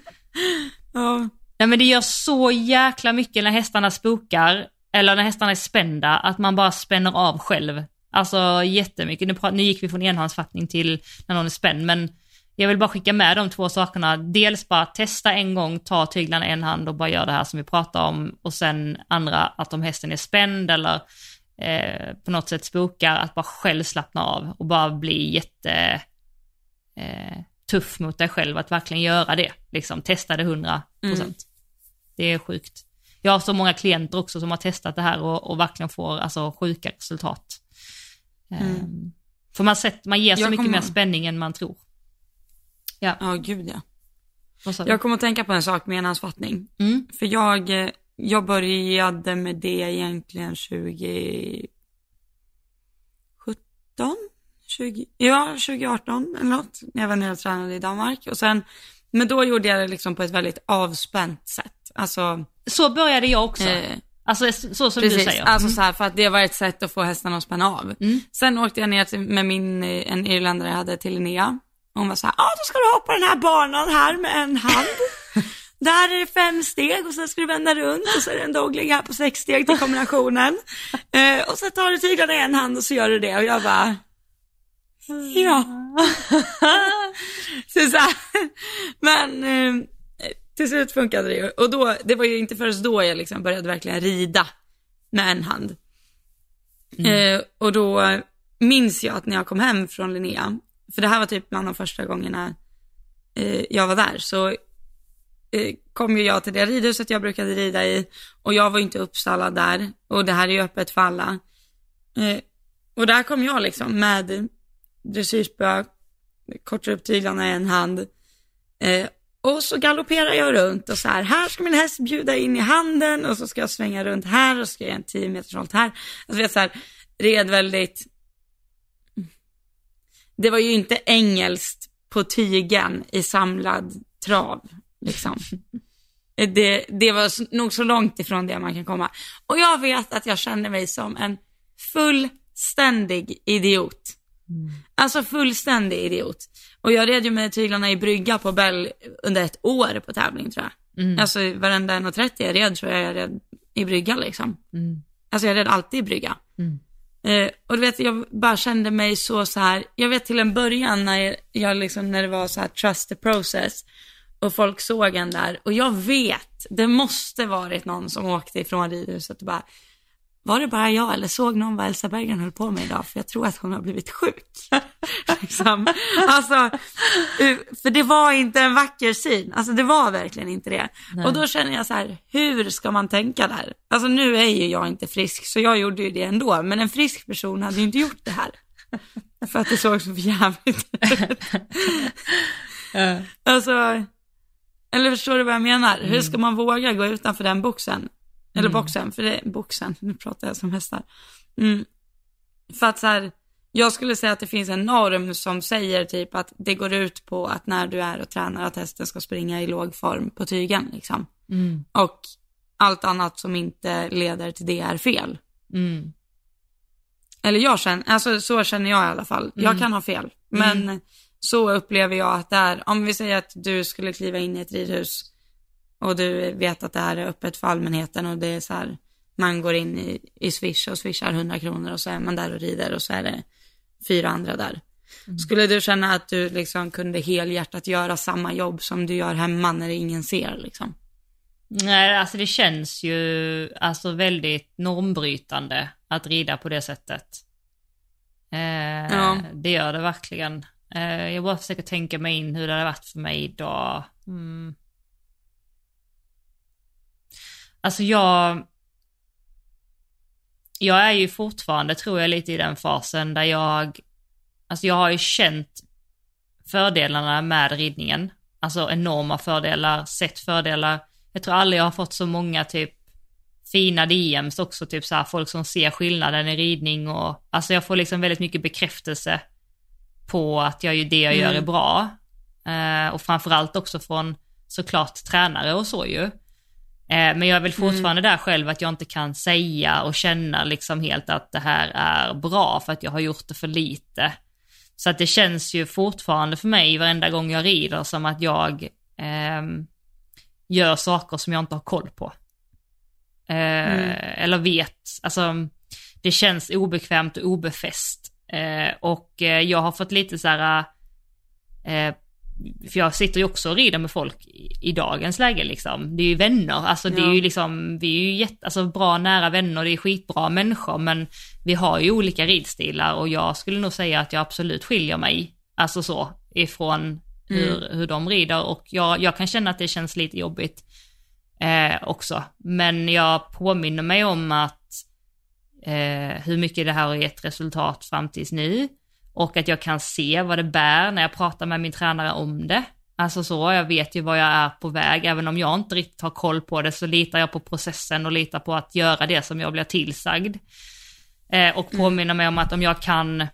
ja. Nej men det gör så jäkla mycket när hästarna spokar, eller när hästarna är spända, att man bara spänner av själv. Alltså jättemycket. Nu, nu gick vi från enhandsfattning till när någon är spänd, men jag vill bara skicka med de två sakerna. Dels bara testa en gång, ta tyglarna i en hand och bara göra det här som vi pratar om. Och sen andra, att om hästen är spänd eller eh, på något sätt spokar, att bara själv slappna av och bara bli jätte eh, tuff mot dig själv att verkligen göra det. Liksom testa det 100 procent. Det är sjukt. Jag har så många klienter också som har testat det här och, och verkligen får alltså sjuka resultat. Ehm, för man, sett, man ger så Jag mycket kommer- mer spänning än man tror. Ja, Ja, gud ja. Jag kommer att tänka på en sak med enhandsfattning. Mm. För jag, eh, jag började med det egentligen 2017? 20, ja, 2018 eller något. När jag var nere och tränade i Danmark. Och sen, men då gjorde jag det liksom på ett väldigt avspänt sätt. Alltså, Så började jag också. eh, Alltså så som du Precis, säger. alltså Mm. så här, för att det var ett sätt att få hästarna att spänna av. Mm. Sen åkte jag ner till, med min, en irländare jag hade till Linnea. Hon var så här, ja ah, då ska du hoppa den här banan här med en hand. Där är det fem steg och sen ska du vända runt och så är det en dogleg här på sex steg till kombinationen. eh, och så tar du tyglarna i en hand och så gör du det och jag bara, ja. så så här. Men eh, till slut funkade det ju. Och då, det var ju inte förrän då jag liksom började verkligen rida med en hand. Eh, och då minns jag att när jag kom hem från Linnea, för det här var typ bland de första gångerna eh, jag var där, så Eh, kom ju jag till det ridhuset jag brukade rida i och jag var ju inte uppstallad där och det här är ju öppet för alla. Eh, och där kom jag liksom med dressyrspö, kortar upp tyglarna i en hand eh, och så galopperar jag runt och så här, här ska min häst bjuda in i handen och så ska jag svänga runt här och så ska jag göra en 10 meters halt här. Alltså jag så här, red väldigt, det var ju inte engelskt på tygen i samlad trav liksom. Det, det var nog så långt ifrån det man kan komma. Och jag vet att jag kände mig som en fullständig idiot. Alltså fullständig idiot. Och jag red ju med tyglarna i brygga på Bell under ett år på tävling tror jag. Mm. Alltså varenda 1.30 jag red tror jag jag red i brygga liksom. Mm. Alltså jag red alltid i brygga. Mm. Eh, och du vet, jag bara kände mig så så här. jag vet till en början när jag, jag liksom, när det var så här trust the process och folk såg en där och jag vet, det måste varit någon som åkte ifrån ridhuset och bara, var det bara jag eller såg någon vad Elsa Berggren höll på med idag? För jag tror att hon har blivit sjuk. liksom. Alltså, för det var inte en vacker syn. Alltså det var verkligen inte det. Nej. Och då känner jag så här, hur ska man tänka där? Alltså nu är ju jag inte frisk, så jag gjorde ju det ändå. Men en frisk person hade ju inte gjort det här. För att det såg så jävligt ut. Alltså, eller förstår du vad jag menar? Hur ska man våga gå utanför den boxen? Eller boxen, för det är boxen, nu pratar jag som hästar. Mm. För att så här, jag skulle säga att det finns en norm som säger typ att det går ut på att när du är och tränar att hästen ska springa i låg form på tygen liksom. Mm. Och allt annat som inte leder till det är fel. Mm. Eller jag känner, alltså så känner jag i alla fall. Jag kan ha fel, men så upplever jag att det är, om vi säger att du skulle kliva in i ett ridhus och du vet att det här är öppet för allmänheten och det är så här, man går in i, i Swish och swishar 100 kronor och så är man där och rider och så är det fyra andra där. Mm. Skulle du känna att du liksom kunde helhjärtat göra samma jobb som du gör hemma när ingen ser liksom? Nej, alltså det känns ju alltså väldigt normbrytande att rida på det sättet. Eh, ja. Det gör det verkligen. Uh, jag bara försöker tänka mig in hur det hade varit för mig idag. Mm. Alltså jag... Jag är ju fortfarande, tror jag, lite i den fasen där jag... Alltså jag har ju känt fördelarna med ridningen. Alltså enorma fördelar, sett fördelar. Jag tror aldrig jag har fått så många typ fina DMs också, typ så här folk som ser skillnaden i ridning och alltså jag får liksom väldigt mycket bekräftelse på att jag, det jag gör är mm. bra. Eh, och framförallt också från såklart tränare och så ju. Eh, men jag är väl mm. fortfarande mm. där själv att jag inte kan säga och känna liksom helt att det här är bra för att jag har gjort det för lite. Så att det känns ju fortfarande för mig varenda gång jag rider som att jag eh, gör saker som jag inte har koll på. Eh, mm. Eller vet, alltså det känns obekvämt och obefäst. Eh, och eh, jag har fått lite så här, eh, för jag sitter ju också och rider med folk i, i, dagens läge liksom. Det är ju vänner, alltså ja. det är ju liksom, vi är ju jätte, alltså bra nära vänner, det är skitbra människor, men vi har ju olika ridstilar och jag skulle nog säga att jag absolut skiljer mig, alltså så, ifrån hur, mm. hur de rider och jag, jag kan känna att det känns lite jobbigt eh, också. Men jag påminner mig om att eh, hur mycket det här har gett resultat fram tills nu och att jag kan se vad det bär när jag pratar med min tränare om det. Alltså så, jag vet ju vad jag är på väg, även om jag inte riktigt har koll på det så litar jag på processen och litar på att göra det som jag blir tillsagd. Eh, och mm. mig om att om jag kan,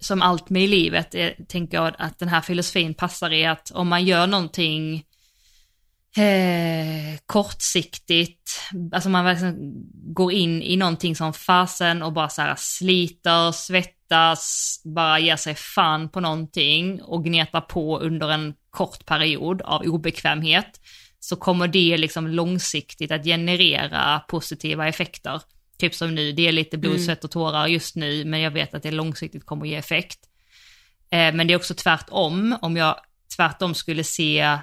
som allt med i livet, eh, tänker jag att den här filosofin passar i att om man gör någonting eh, kortsiktigt, alltså man verkligen går in i någonting som fasen och bara så här sliter, svettas, bara ger sig fan på någonting och gnetar på under en kort period av obekvämhet, så kommer det liksom långsiktigt att generera positiva effekter. Typ som nu, det är lite blod, mm. svett och tårar just nu, men jag vet att det långsiktigt kommer att ge effekt. Eh, men det är också tvärtom, om jag tvärtom skulle se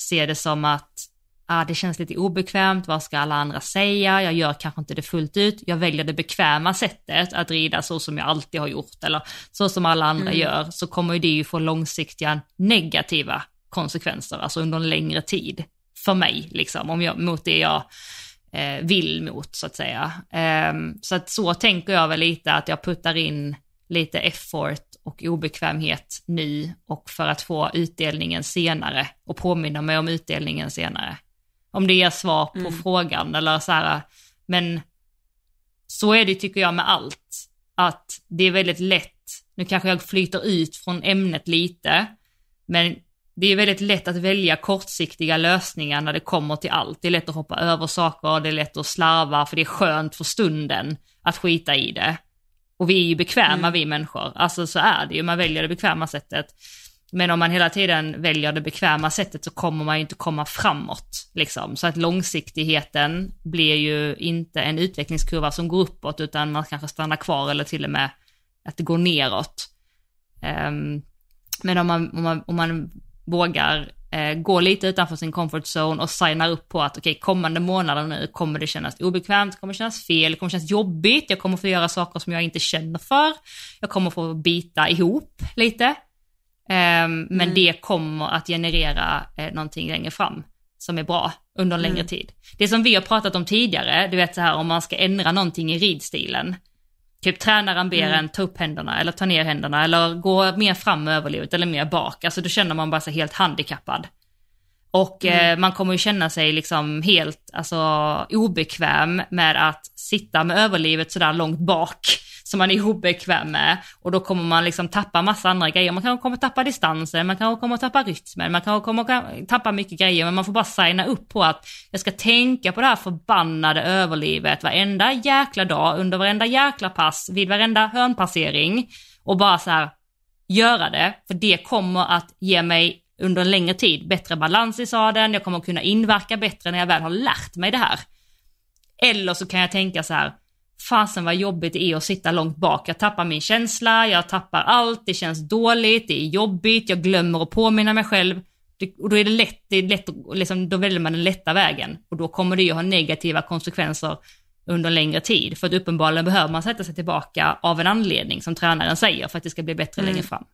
se det som att ah, det känns lite obekvämt, vad ska alla andra säga, jag gör kanske inte det fullt ut, jag väljer det bekväma sättet att rida så som jag alltid har gjort eller så som alla andra mm. gör, så kommer det ju få långsiktiga negativa konsekvenser, alltså under en längre tid för mig, liksom, om jag, mot det jag eh, vill mot så att säga. Eh, så att så tänker jag väl lite att jag puttar in lite effort och obekvämhet nu och för att få utdelningen senare och påminna mig om utdelningen senare. Om det är svar på mm. frågan eller så här, men så är det tycker jag med allt. Att det är väldigt lätt, nu kanske jag flyter ut från ämnet lite, men det är väldigt lätt att välja kortsiktiga lösningar när det kommer till allt. Det är lätt att hoppa över saker, det är lätt att slarva för det är skönt för stunden att skita i det. Och vi är ju bekväma mm. vi människor, alltså så är det ju, man väljer det bekväma sättet. Men om man hela tiden väljer det bekväma sättet så kommer man ju inte komma framåt. Liksom. Så att långsiktigheten blir ju inte en utvecklingskurva som går uppåt utan man kanske stannar kvar eller till och med att det går neråt. Um, men om man, om man, om man vågar eh, gå lite utanför sin comfort zone och signar upp på att okej, okay, kommande månader nu kommer det kännas obekvämt, kommer det kännas fel, det kommer kännas jobbigt, jag kommer få göra saker som jag inte känner för, jag kommer få bita ihop lite. Eh, men mm. det kommer att generera eh, någonting längre fram som är bra under en längre mm. tid. Det som vi har pratat om tidigare, du vet så här om man ska ändra någonting i ridstilen, Typ tränaren ber mm. en ta upp händerna eller ta ner händerna eller gå mer fram med överlivet eller mer bak. Alltså då känner man bara sig helt handikappad. Och mm. eh, man kommer ju känna sig liksom helt alltså, obekväm med att sitta med överlivet sådär långt bak som man är obekväm med. Och då kommer man liksom tappa massa andra grejer. Man kanske kommer tappa distansen, man kanske kommer tappa rytmen, man kanske kommer tappa mycket grejer. Men man får bara signa upp på att jag ska tänka på det här förbannade överlivet varenda jäkla dag, under varenda jäkla pass, vid varenda hörnpassering. Och bara så här, göra det, för det kommer att ge mig under en längre tid bättre balans i sadeln, jag kommer kunna inverka bättre när jag väl har lärt mig det här. Eller så kan jag tänka så här, fasen vad jobbigt det är att sitta långt bak. Jag tappar min känsla, jag tappar allt, det känns dåligt, det är jobbigt, jag glömmer att påminna mig själv. Det, och då är det lätt, det är lätt liksom, då väljer man den lätta vägen. Och då kommer det ju ha negativa konsekvenser under längre tid. För att uppenbarligen behöver man sätta sig tillbaka av en anledning som tränaren säger för att det ska bli bättre mm. längre fram.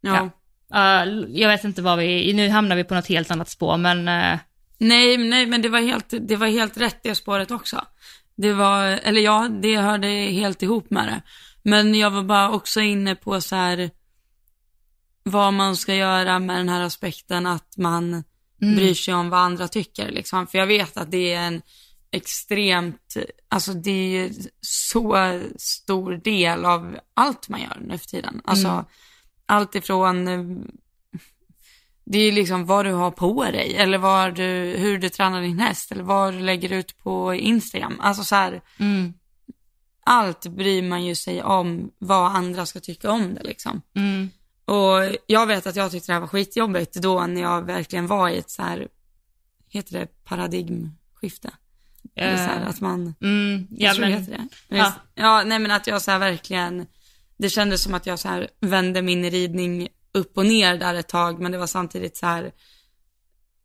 Ja. ja. Uh, jag vet inte vad vi, nu hamnar vi på något helt annat spår men uh, Nej, nej, men det var helt, det var helt rätt det spåret också. Det var, eller ja, det hörde helt ihop med det. Men jag var bara också inne på så här, vad man ska göra med den här aspekten att man mm. bryr sig om vad andra tycker liksom. För jag vet att det är en extremt, alltså det är så stor del av allt man gör nu för tiden. Alltså mm. allt ifrån det är liksom vad du har på dig eller vad du, hur du tränar din häst eller vad du lägger ut på Instagram. Alltså så här, mm. allt bryr man ju sig om vad andra ska tycka om det liksom. Mm. Och jag vet att jag tyckte det här var skitjobbigt då när jag verkligen var i ett så här, heter det paradigmskifte? Uh, Eller så här, att man, mm, ja, jag tror men, det heter det. Ja. ja, nej men att jag så här verkligen, det kändes som att jag så här vände min ridning upp och ner där ett tag, men det var samtidigt så här,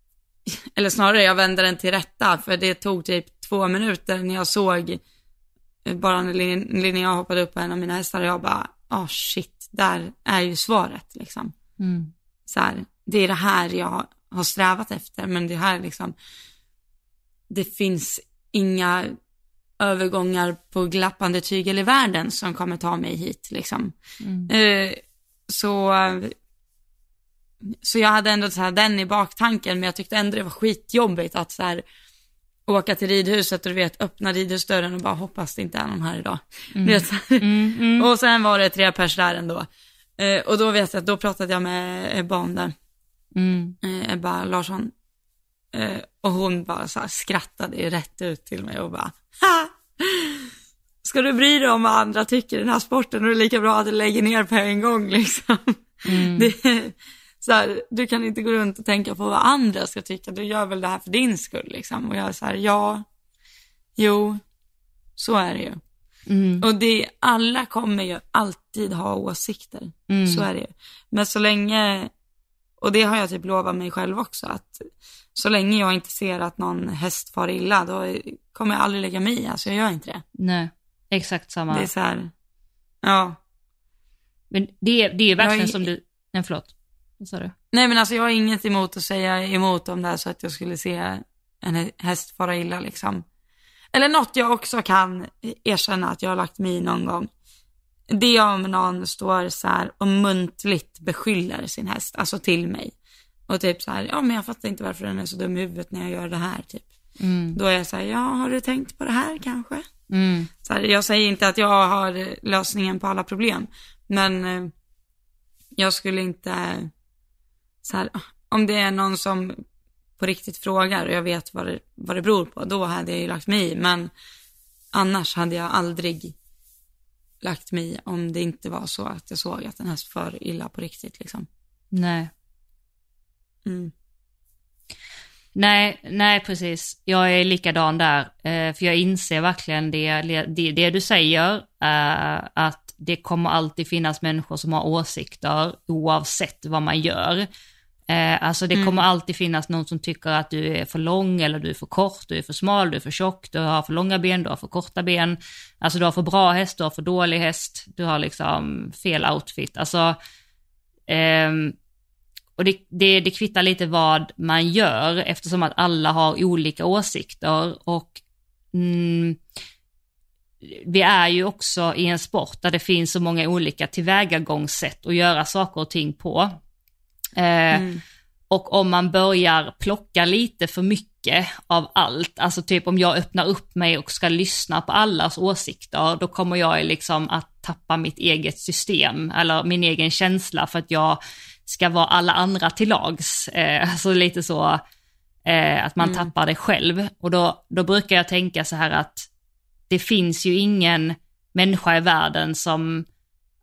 eller snarare jag vände den till rätta, för det tog typ två minuter när jag såg, bara när Linnea hoppade upp på en av mina hästar och jag bara, oh shit, där är ju svaret liksom. Mm. Så här, det är det här jag har strävat efter, men det här liksom, det finns inga övergångar på glappande tygel i världen som kommer ta mig hit liksom. Mm. Eh, så, så jag hade ändå så här den i baktanken, men jag tyckte ändå det var skitjobbigt att så här åka till ridhuset och du vet öppna ridhusdörren och bara hoppas det inte är någon här idag. Mm. Vet, mm, mm. Och sen var det tre pers där ändå. Eh, och då vet jag att då pratade jag med Ebba om det. Mm. Eh, Ebba Larsson. Eh, och hon bara så här skrattade ju rätt ut till mig och bara ha! ska du bry dig om vad andra tycker i den här sporten och det är lika bra att du lägger ner på en gång liksom. Mm. Det, så här, du kan inte gå runt och tänka på vad andra ska tycka, du gör väl det här för din skull liksom. Och jag är så här, ja, jo, så är det ju. Mm. Och det, alla kommer ju alltid ha åsikter, mm. så är det ju. Men så länge, och det har jag typ lovat mig själv också, att så länge jag inte ser att någon häst far illa, då kommer jag aldrig lägga mig i, alltså jag gör inte det. Nej. Exakt samma. Det är så här, ja. Men det, det är verkligen jag, som du, nej förlåt, vad sa du? Nej men alltså jag har inget emot att säga emot om det här så att jag skulle se en häst fara illa liksom. Eller något jag också kan erkänna att jag har lagt mig i någon gång. Det är om någon står så här och muntligt beskyller sin häst, alltså till mig. Och typ så här, ja men jag fattar inte varför den är så dum i huvudet när jag gör det här typ. Mm. Då är jag så här, ja har du tänkt på det här kanske? Mm. Så här, jag säger inte att jag har lösningen på alla problem, men eh, jag skulle inte, så här, om det är någon som på riktigt frågar och jag vet vad det, vad det beror på, då hade jag ju lagt mig i, men annars hade jag aldrig lagt mig i om det inte var så att jag såg att den häst för illa på riktigt liksom. Nej. Mm. Nej, nej precis. Jag är likadan där. Eh, för jag inser verkligen det, det, det du säger, eh, att det kommer alltid finnas människor som har åsikter oavsett vad man gör. Eh, alltså det mm. kommer alltid finnas någon som tycker att du är för lång eller du är för kort, du är för smal, du är för tjock, du har för långa ben, du har för korta ben. Alltså du har för bra häst, du har för dålig häst, du har liksom fel outfit. Alltså, ehm, och det, det, det kvittar lite vad man gör eftersom att alla har olika åsikter och mm, vi är ju också i en sport där det finns så många olika tillvägagångssätt att göra saker och ting på. Eh, mm. Och om man börjar plocka lite för mycket av allt, alltså typ om jag öppnar upp mig och ska lyssna på allas åsikter, då kommer jag liksom att tappa mitt eget system eller min egen känsla för att jag ska vara alla andra till lags. Eh, alltså lite så eh, att man mm. tappar det själv. Och då, då brukar jag tänka så här att det finns ju ingen människa i världen som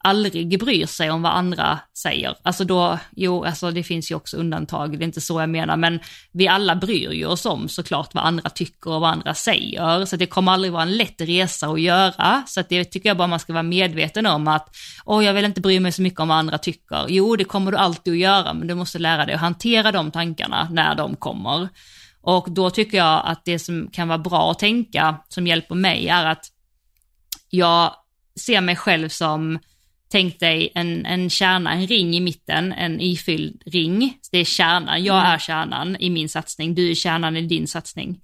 aldrig bryr sig om vad andra säger. Alltså då, jo, alltså det finns ju också undantag, det är inte så jag menar, men vi alla bryr ju oss om såklart vad andra tycker och vad andra säger, så det kommer aldrig vara en lätt resa att göra, så att det tycker jag bara man ska vara medveten om att, åh, jag vill inte bry mig så mycket om vad andra tycker. Jo, det kommer du alltid att göra, men du måste lära dig att hantera de tankarna när de kommer. Och då tycker jag att det som kan vara bra att tänka, som hjälper mig, är att jag ser mig själv som Tänk dig en, en kärna, en ring i mitten, en ifylld ring. Det är kärnan, jag mm. är kärnan i min satsning, du är kärnan i din satsning.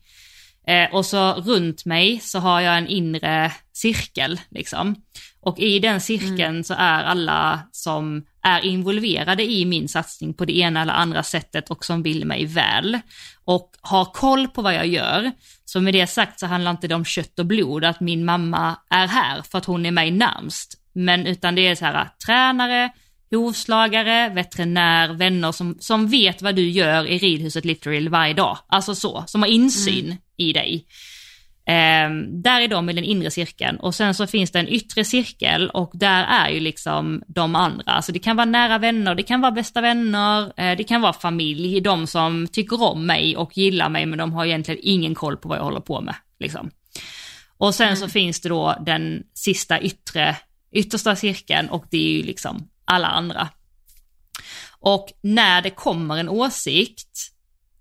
Eh, och så runt mig så har jag en inre cirkel liksom. Och i den cirkeln mm. så är alla som är involverade i min satsning på det ena eller andra sättet och som vill mig väl. Och har koll på vad jag gör. Så med det sagt så handlar inte det om kött och blod, att min mamma är här för att hon är mig närmst. Men utan det är så här tränare, hovslagare, veterinär, vänner som, som vet vad du gör i ridhuset literally varje dag. Alltså så, som har insyn mm. i dig. Eh, där är de i den inre cirkeln och sen så finns det en yttre cirkel och där är ju liksom de andra. Alltså det kan vara nära vänner, det kan vara bästa vänner, eh, det kan vara familj, de som tycker om mig och gillar mig men de har egentligen ingen koll på vad jag håller på med. Liksom. Och sen mm. så finns det då den sista yttre yttersta cirkeln och det är ju liksom alla andra. Och när det kommer en åsikt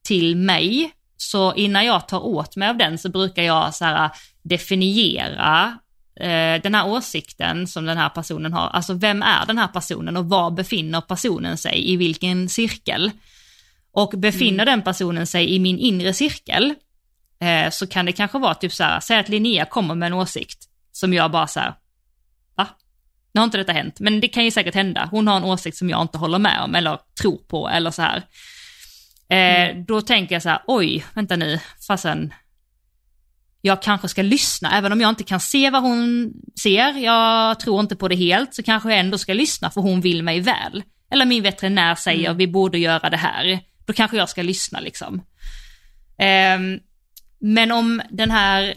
till mig, så innan jag tar åt mig av den så brukar jag så här definiera eh, den här åsikten som den här personen har. Alltså vem är den här personen och var befinner personen sig i vilken cirkel? Och befinner mm. den personen sig i min inre cirkel eh, så kan det kanske vara typ så här, säg att Linnea kommer med en åsikt som jag bara så här, nu har inte detta hänt, men det kan ju säkert hända. Hon har en åsikt som jag inte håller med om eller tror på eller så här. Eh, mm. Då tänker jag så här, oj, vänta nu, fasen, jag kanske ska lyssna, även om jag inte kan se vad hon ser, jag tror inte på det helt, så kanske jag ändå ska lyssna för hon vill mig väl. Eller min veterinär säger, mm. vi borde göra det här, då kanske jag ska lyssna liksom. Eh, men om den här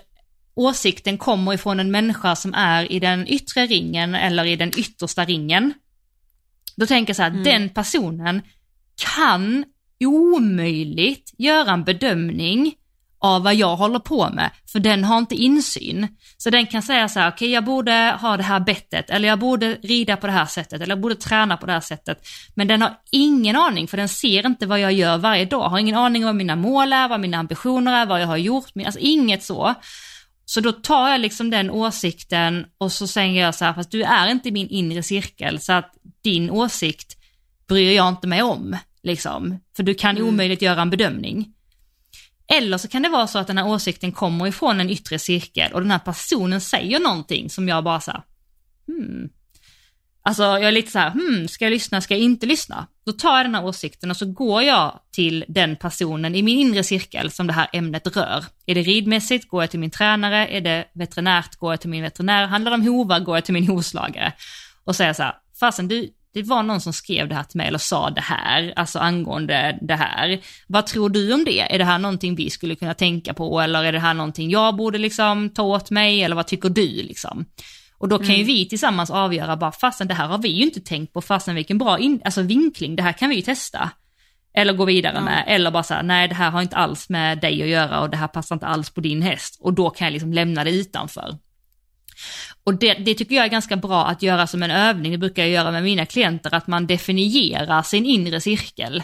åsikten kommer ifrån en människa som är i den yttre ringen eller i den yttersta ringen. Då tänker jag så här, mm. den personen kan omöjligt göra en bedömning av vad jag håller på med, för den har inte insyn. Så den kan säga så här, okej okay, jag borde ha det här bettet, eller jag borde rida på det här sättet, eller jag borde träna på det här sättet. Men den har ingen aning, för den ser inte vad jag gör varje dag, har ingen aning om vad mina mål är, vad mina ambitioner är, vad jag har gjort, alltså inget så. Så då tar jag liksom den åsikten och så säger jag så här, fast du är inte min inre cirkel så att din åsikt bryr jag inte mig om. Liksom. För du kan mm. omöjligt göra en bedömning. Eller så kan det vara så att den här åsikten kommer ifrån en yttre cirkel och den här personen säger någonting som jag bara så här, hmm, Alltså jag är lite så här, hmm, ska jag lyssna, ska jag inte lyssna? Då tar jag den här åsikten och så går jag till den personen i min inre cirkel som det här ämnet rör. Är det ridmässigt, går jag till min tränare, är det veterinärt, går jag till min veterinär, handlar det om hovar, går jag till min hovslagare. Och säger så här, fasen du, det var någon som skrev det här till mig eller sa det här, alltså angående det här. Vad tror du om det? Är det här någonting vi skulle kunna tänka på eller är det här någonting jag borde liksom ta åt mig eller vad tycker du liksom? Och då kan mm. ju vi tillsammans avgöra bara, fasen det här har vi ju inte tänkt på, fasen vilken bra in, alltså vinkling, det här kan vi ju testa. Eller gå vidare ja. med, eller bara säga nej det här har inte alls med dig att göra och det här passar inte alls på din häst. Och då kan jag liksom lämna det utanför. Och det, det, tycker jag är ganska bra att göra som en övning, det brukar jag göra med mina klienter, att man definierar sin inre cirkel.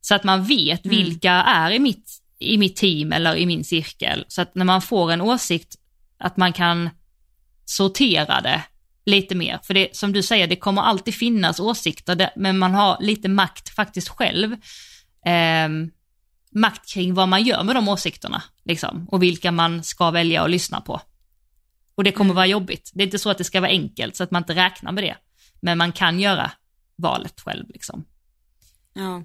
Så att man vet mm. vilka är i mitt, i mitt team eller i min cirkel. Så att när man får en åsikt, att man kan sortera det lite mer. För det, som du säger, det kommer alltid finnas åsikter, men man har lite makt faktiskt själv. Eh, makt kring vad man gör med de åsikterna, liksom, och vilka man ska välja att lyssna på. Och det kommer mm. vara jobbigt. Det är inte så att det ska vara enkelt, så att man inte räknar med det. Men man kan göra valet själv, liksom. Ja.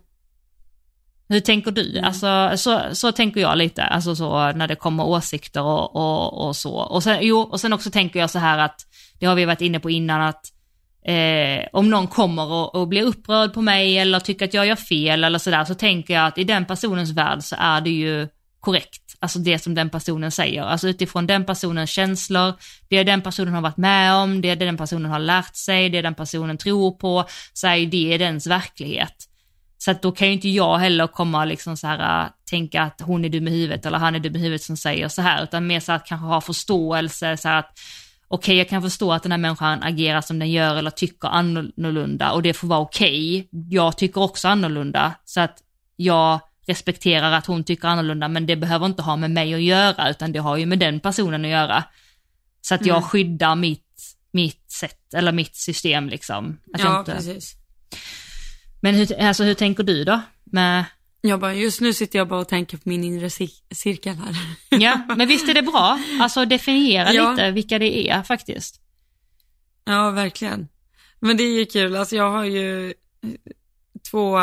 Hur tänker du? Mm. Alltså, så, så tänker jag lite, alltså så när det kommer åsikter och, och, och så. Och sen, jo, och sen också tänker jag så här att, det har vi varit inne på innan, att eh, om någon kommer och, och, blir upprörd på mig eller tycker att jag gör fel eller sådär, så tänker jag att i den personens värld så är det ju korrekt alltså det som den personen säger, alltså utifrån den personens känslor, det den personen har varit med om, det den personen har lärt sig, det den personen tror på, så är det dens verklighet. Så att då kan ju inte jag heller komma och liksom så här, äh, tänka att hon är dum i huvudet eller han är dum i huvudet som säger så här, utan mer så att kanske ha förståelse, så att okej, okay, jag kan förstå att den här människan agerar som den gör eller tycker annorlunda och det får vara okej. Okay. Jag tycker också annorlunda, så att jag respekterar att hon tycker annorlunda, men det behöver inte ha med mig att göra, utan det har ju med den personen att göra. Så att jag mm. skyddar mitt, mitt sätt, eller mitt system liksom. Att ja, inte... precis. Men hur, alltså, hur tänker du då? Med... Jag bara, just nu sitter jag bara och tänker på min inre cirkel här. Ja, men visst är det bra? Alltså definiera ja. lite vilka det är faktiskt. Ja, verkligen. Men det är ju kul, alltså jag har ju två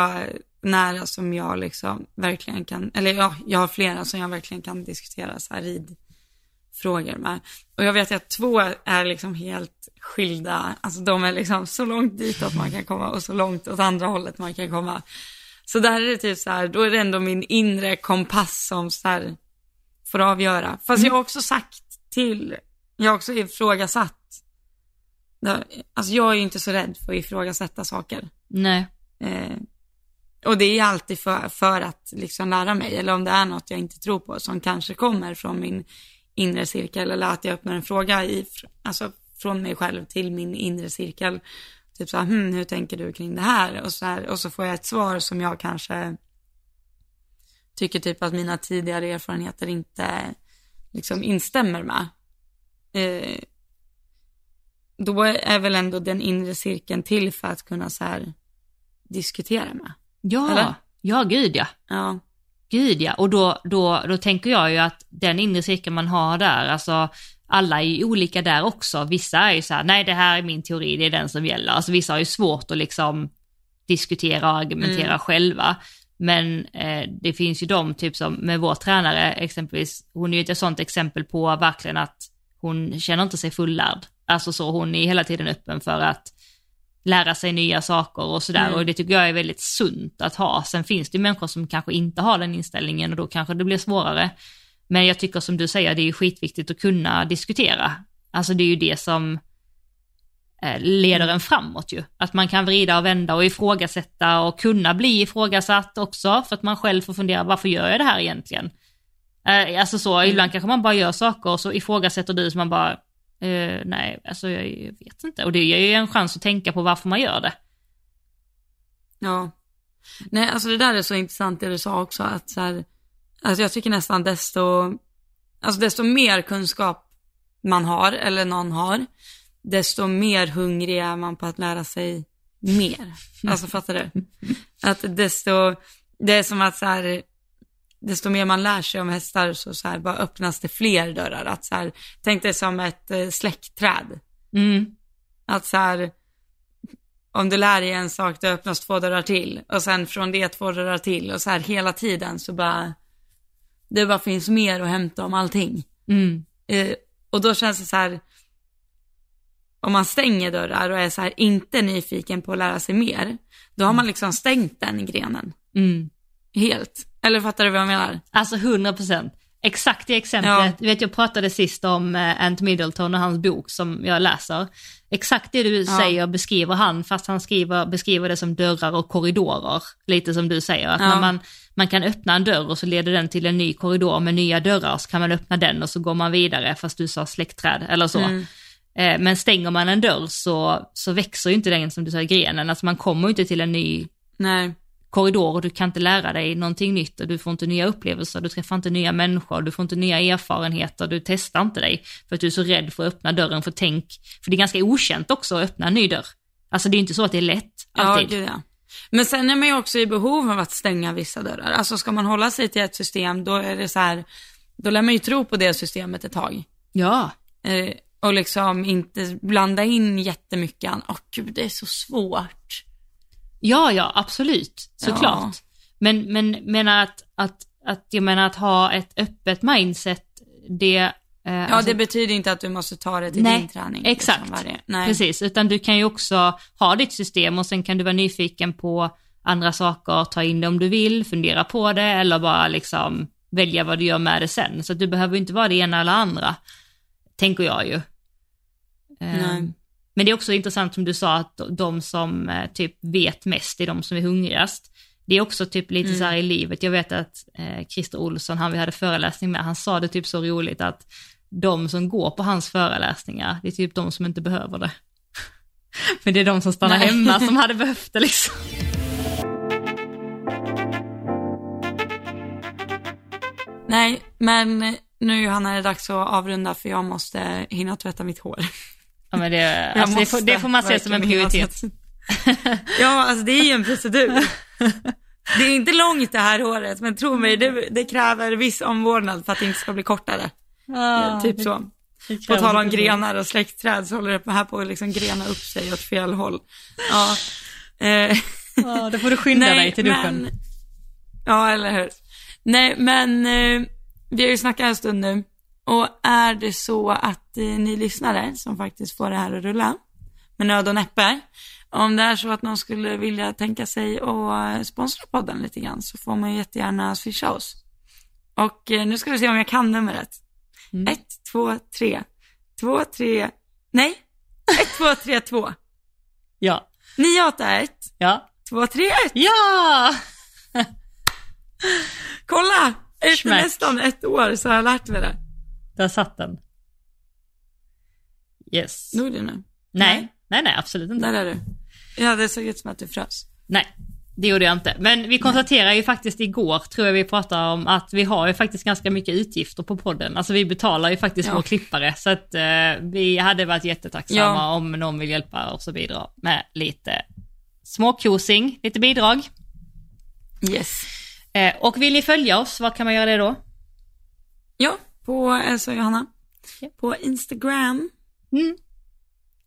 nära som jag liksom verkligen kan, eller ja, jag har flera som jag verkligen kan diskutera så här ridfrågor med. Och jag vet att två är liksom helt skilda, alltså de är liksom så långt ditåt man kan komma och så långt åt andra hållet man kan komma. Så där är det typ så här, då är det ändå min inre kompass som så här får avgöra. Fast jag har också sagt till, jag har också ifrågasatt, alltså jag är ju inte så rädd för att ifrågasätta saker. Nej. Eh, och det är alltid för, för att liksom lära mig, eller om det är något jag inte tror på som kanske kommer från min inre cirkel, eller att jag öppnar en fråga i, alltså från mig själv till min inre cirkel. Typ så här, hm, hur tänker du kring det här? Och så, här, och så får jag ett svar som jag kanske tycker typ att mina tidigare erfarenheter inte liksom instämmer med. Eh, då är väl ändå den inre cirkeln till för att kunna så här diskutera med. Ja, Eller? ja gud ja. Ja. Gud ja, och då, då, då tänker jag ju att den inre cirkeln man har där, alltså alla är ju olika där också. Vissa är ju så här, nej det här är min teori, det är den som gäller. Alltså vissa har ju svårt att liksom diskutera och argumentera mm. själva. Men eh, det finns ju de, typ som med vår tränare exempelvis, hon är ju ett sånt exempel på verkligen att hon känner inte sig fullärd. Alltså så, hon är hela tiden öppen för att lära sig nya saker och sådär mm. och det tycker jag är väldigt sunt att ha. Sen finns det människor som kanske inte har den inställningen och då kanske det blir svårare. Men jag tycker som du säger, det är ju skitviktigt att kunna diskutera. Alltså det är ju det som eh, leder en framåt ju. Att man kan vrida och vända och ifrågasätta och kunna bli ifrågasatt också för att man själv får fundera varför gör jag det här egentligen? Eh, alltså så, mm. ibland kanske man bara gör saker och så ifrågasätter du så man bara, Uh, nej, alltså jag, jag, vet inte. Och det ger ju en chans att tänka på varför man gör det. Ja. Nej, alltså det där är så intressant det du sa också, att så här, alltså jag tycker nästan desto, alltså desto mer kunskap man har, eller någon har, desto mer hungrig är man på att lära sig mer. Alltså fattar du? Att desto, det är som att så här, desto mer man lär sig om hästar så, så här, bara öppnas det fler dörrar. Att så här, tänk dig som ett eh, släktträd. Mm. Att så här, om du lär dig en sak, det öppnas två dörrar till. Och sen från det två dörrar till. Och så här hela tiden så bara, det bara finns mer att hämta om allting. Mm. Eh, och då känns det så här, om man stänger dörrar och är så här inte nyfiken på att lära sig mer, då har man liksom stängt den grenen. Mm. Helt. Eller fattar du vad jag menar? Alltså 100 procent. Exakt det exemplet, ja. vet jag pratade sist om eh, Ant Middleton och hans bok som jag läser. Exakt det du ja. säger beskriver han, fast han skriver, beskriver det som dörrar och korridorer. Lite som du säger, att ja. när man, man kan öppna en dörr och så leder den till en ny korridor med nya dörrar, så kan man öppna den och så går man vidare, fast du sa släktträd eller så. Mm. Eh, men stänger man en dörr så, så växer ju inte den som du sa grenen, alltså man kommer ju inte till en ny Nej korridor och du kan inte lära dig någonting nytt och du får inte nya upplevelser, du träffar inte nya människor, du får inte nya erfarenheter, du testar inte dig för att du är så rädd för att öppna dörren för tänk, för det är ganska okänt också att öppna en ny dörr. Alltså det är inte så att det är lätt alltid. Ja, ja. Men sen är man ju också i behov av att stänga vissa dörrar. Alltså ska man hålla sig till ett system, då är det så här, då lär man ju tro på det systemet ett tag. Ja. Eh, och liksom inte blanda in jättemycket, åh oh, gud det är så svårt. Ja, ja, absolut, såklart. Ja. Men, men menar att, att, att, jag menar att ha ett öppet mindset, det Ja, alltså, det betyder inte att du måste ta det till nej, din träning. Liksom, exakt, liksom, precis. Utan du kan ju också ha ditt system och sen kan du vara nyfiken på andra saker, ta in det om du vill, fundera på det eller bara liksom välja vad du gör med det sen. Så du behöver inte vara det ena eller andra, tänker jag ju. Nej. Ehm, Men det är också intressant som du sa att de som eh, typ vet mest är de som är hungrigast. Det är också typ lite så här i livet, jag vet att eh, Christer Olsson, han vi hade föreläsning med, han sa det typ så roligt att de som går på hans föreläsningar, det är typ de som inte behöver det. Men det är de som stannar Nej. hemma som hade behövt det liksom. Nej, men nu Johanna är det dags att avrunda för jag måste hinna tvätta mitt hår. Ja, men det, alltså, det, får, det får man se som en prioritet. ja, alltså det är ju en procedur. Det är inte långt det här håret, men tro mig, det, det kräver viss omvårdnad för att det inte ska bli kortare. Ja, typ så. På tal om grenar och släktträd så håller det här på att liksom grena upp sig åt fel håll. Ja, eh, Ja, då får du skynda dig till duschen. ja, eller hur. Nej, men eh, vi har ju snackat en stund nu. Och är det så att eh, ni lyssnare som faktiskt får det här att rulla med nöd och näppe. Om det är så att någon skulle vilja tänka sig och eh, sponsra podden lite grann så får man ju jättegärna swisha oss. Och eh, nu ska vi se om jag kan numret. Mm. Ett, två, tre. Två, tre. Nej. Ett, två, tre, två. Ja. 981 Ja. 231. Ja! Kolla! Efter Smack. nästan ett år så har jag lärt mig det. Där satt den. Yes. Nog du nu. Nej, nej, nej, absolut inte. Där är du. Ja, det såg ut som att du frös. Nej, det gjorde jag inte. Men vi konstaterar ju faktiskt igår, tror jag vi pratade om, att vi har ju faktiskt ganska mycket utgifter på podden. Alltså vi betalar ju faktiskt Ja. vår klippare, så att eh, vi hade varit jättetacksamma Ja. om någon vill hjälpa oss att bidra med lite småkosing, lite bidrag. Yes. Eh, och vill ni följa oss, vad kan man göra det då? Ja, på Elsa och Johanna. Ja. På Instagram. Mm.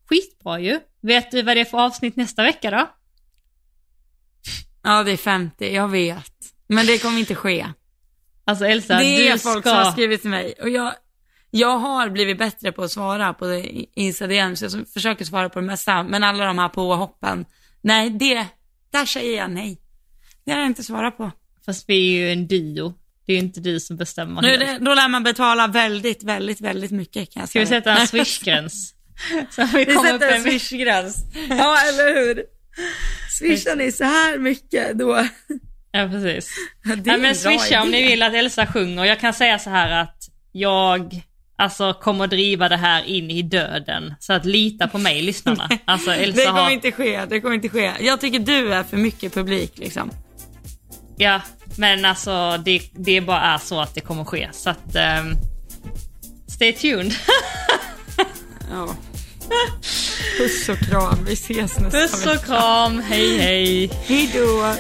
Skitbra ju. Vet du vad det är för avsnitt nästa vecka då? Ja, det är 50, jag vet. Men det kommer inte ske. Alltså Elsa, det är du folk ska... som har skrivit till mig. Och jag, jag har blivit bättre på att svara på det i Insta DM, så jag försöker svara på det mesta. Men alla de här påhoppen, nej, det, där säger jag nej. Det har jag inte svarat på. Fast vi är ju en duo. Det är ju inte du som bestämmer. Nu, det, då lär man betala väldigt, väldigt, väldigt mycket kan jag Ska vi säga. sätta en swishgräns? Så vi Vi sätter en... swishgräns. Ja, eller hur? Swishar ni så här mycket då? Ja, precis. Det Ja, en men swisha om ni vill att Elsa sjunger. Jag kan säga så här att jag alltså kommer driva det här in i döden. Så att lita på mig, lyssnarna. Alltså Det Elsa kommer har... inte ske, det kommer inte ske. Jag tycker du är för mycket publik liksom. Ja, men alltså det, det bara är så att det kommer ske. Så att... ehm, stay tuned. Ja. Puss och kram, vi ses nästa Puss och kram, hej hej. Hej då.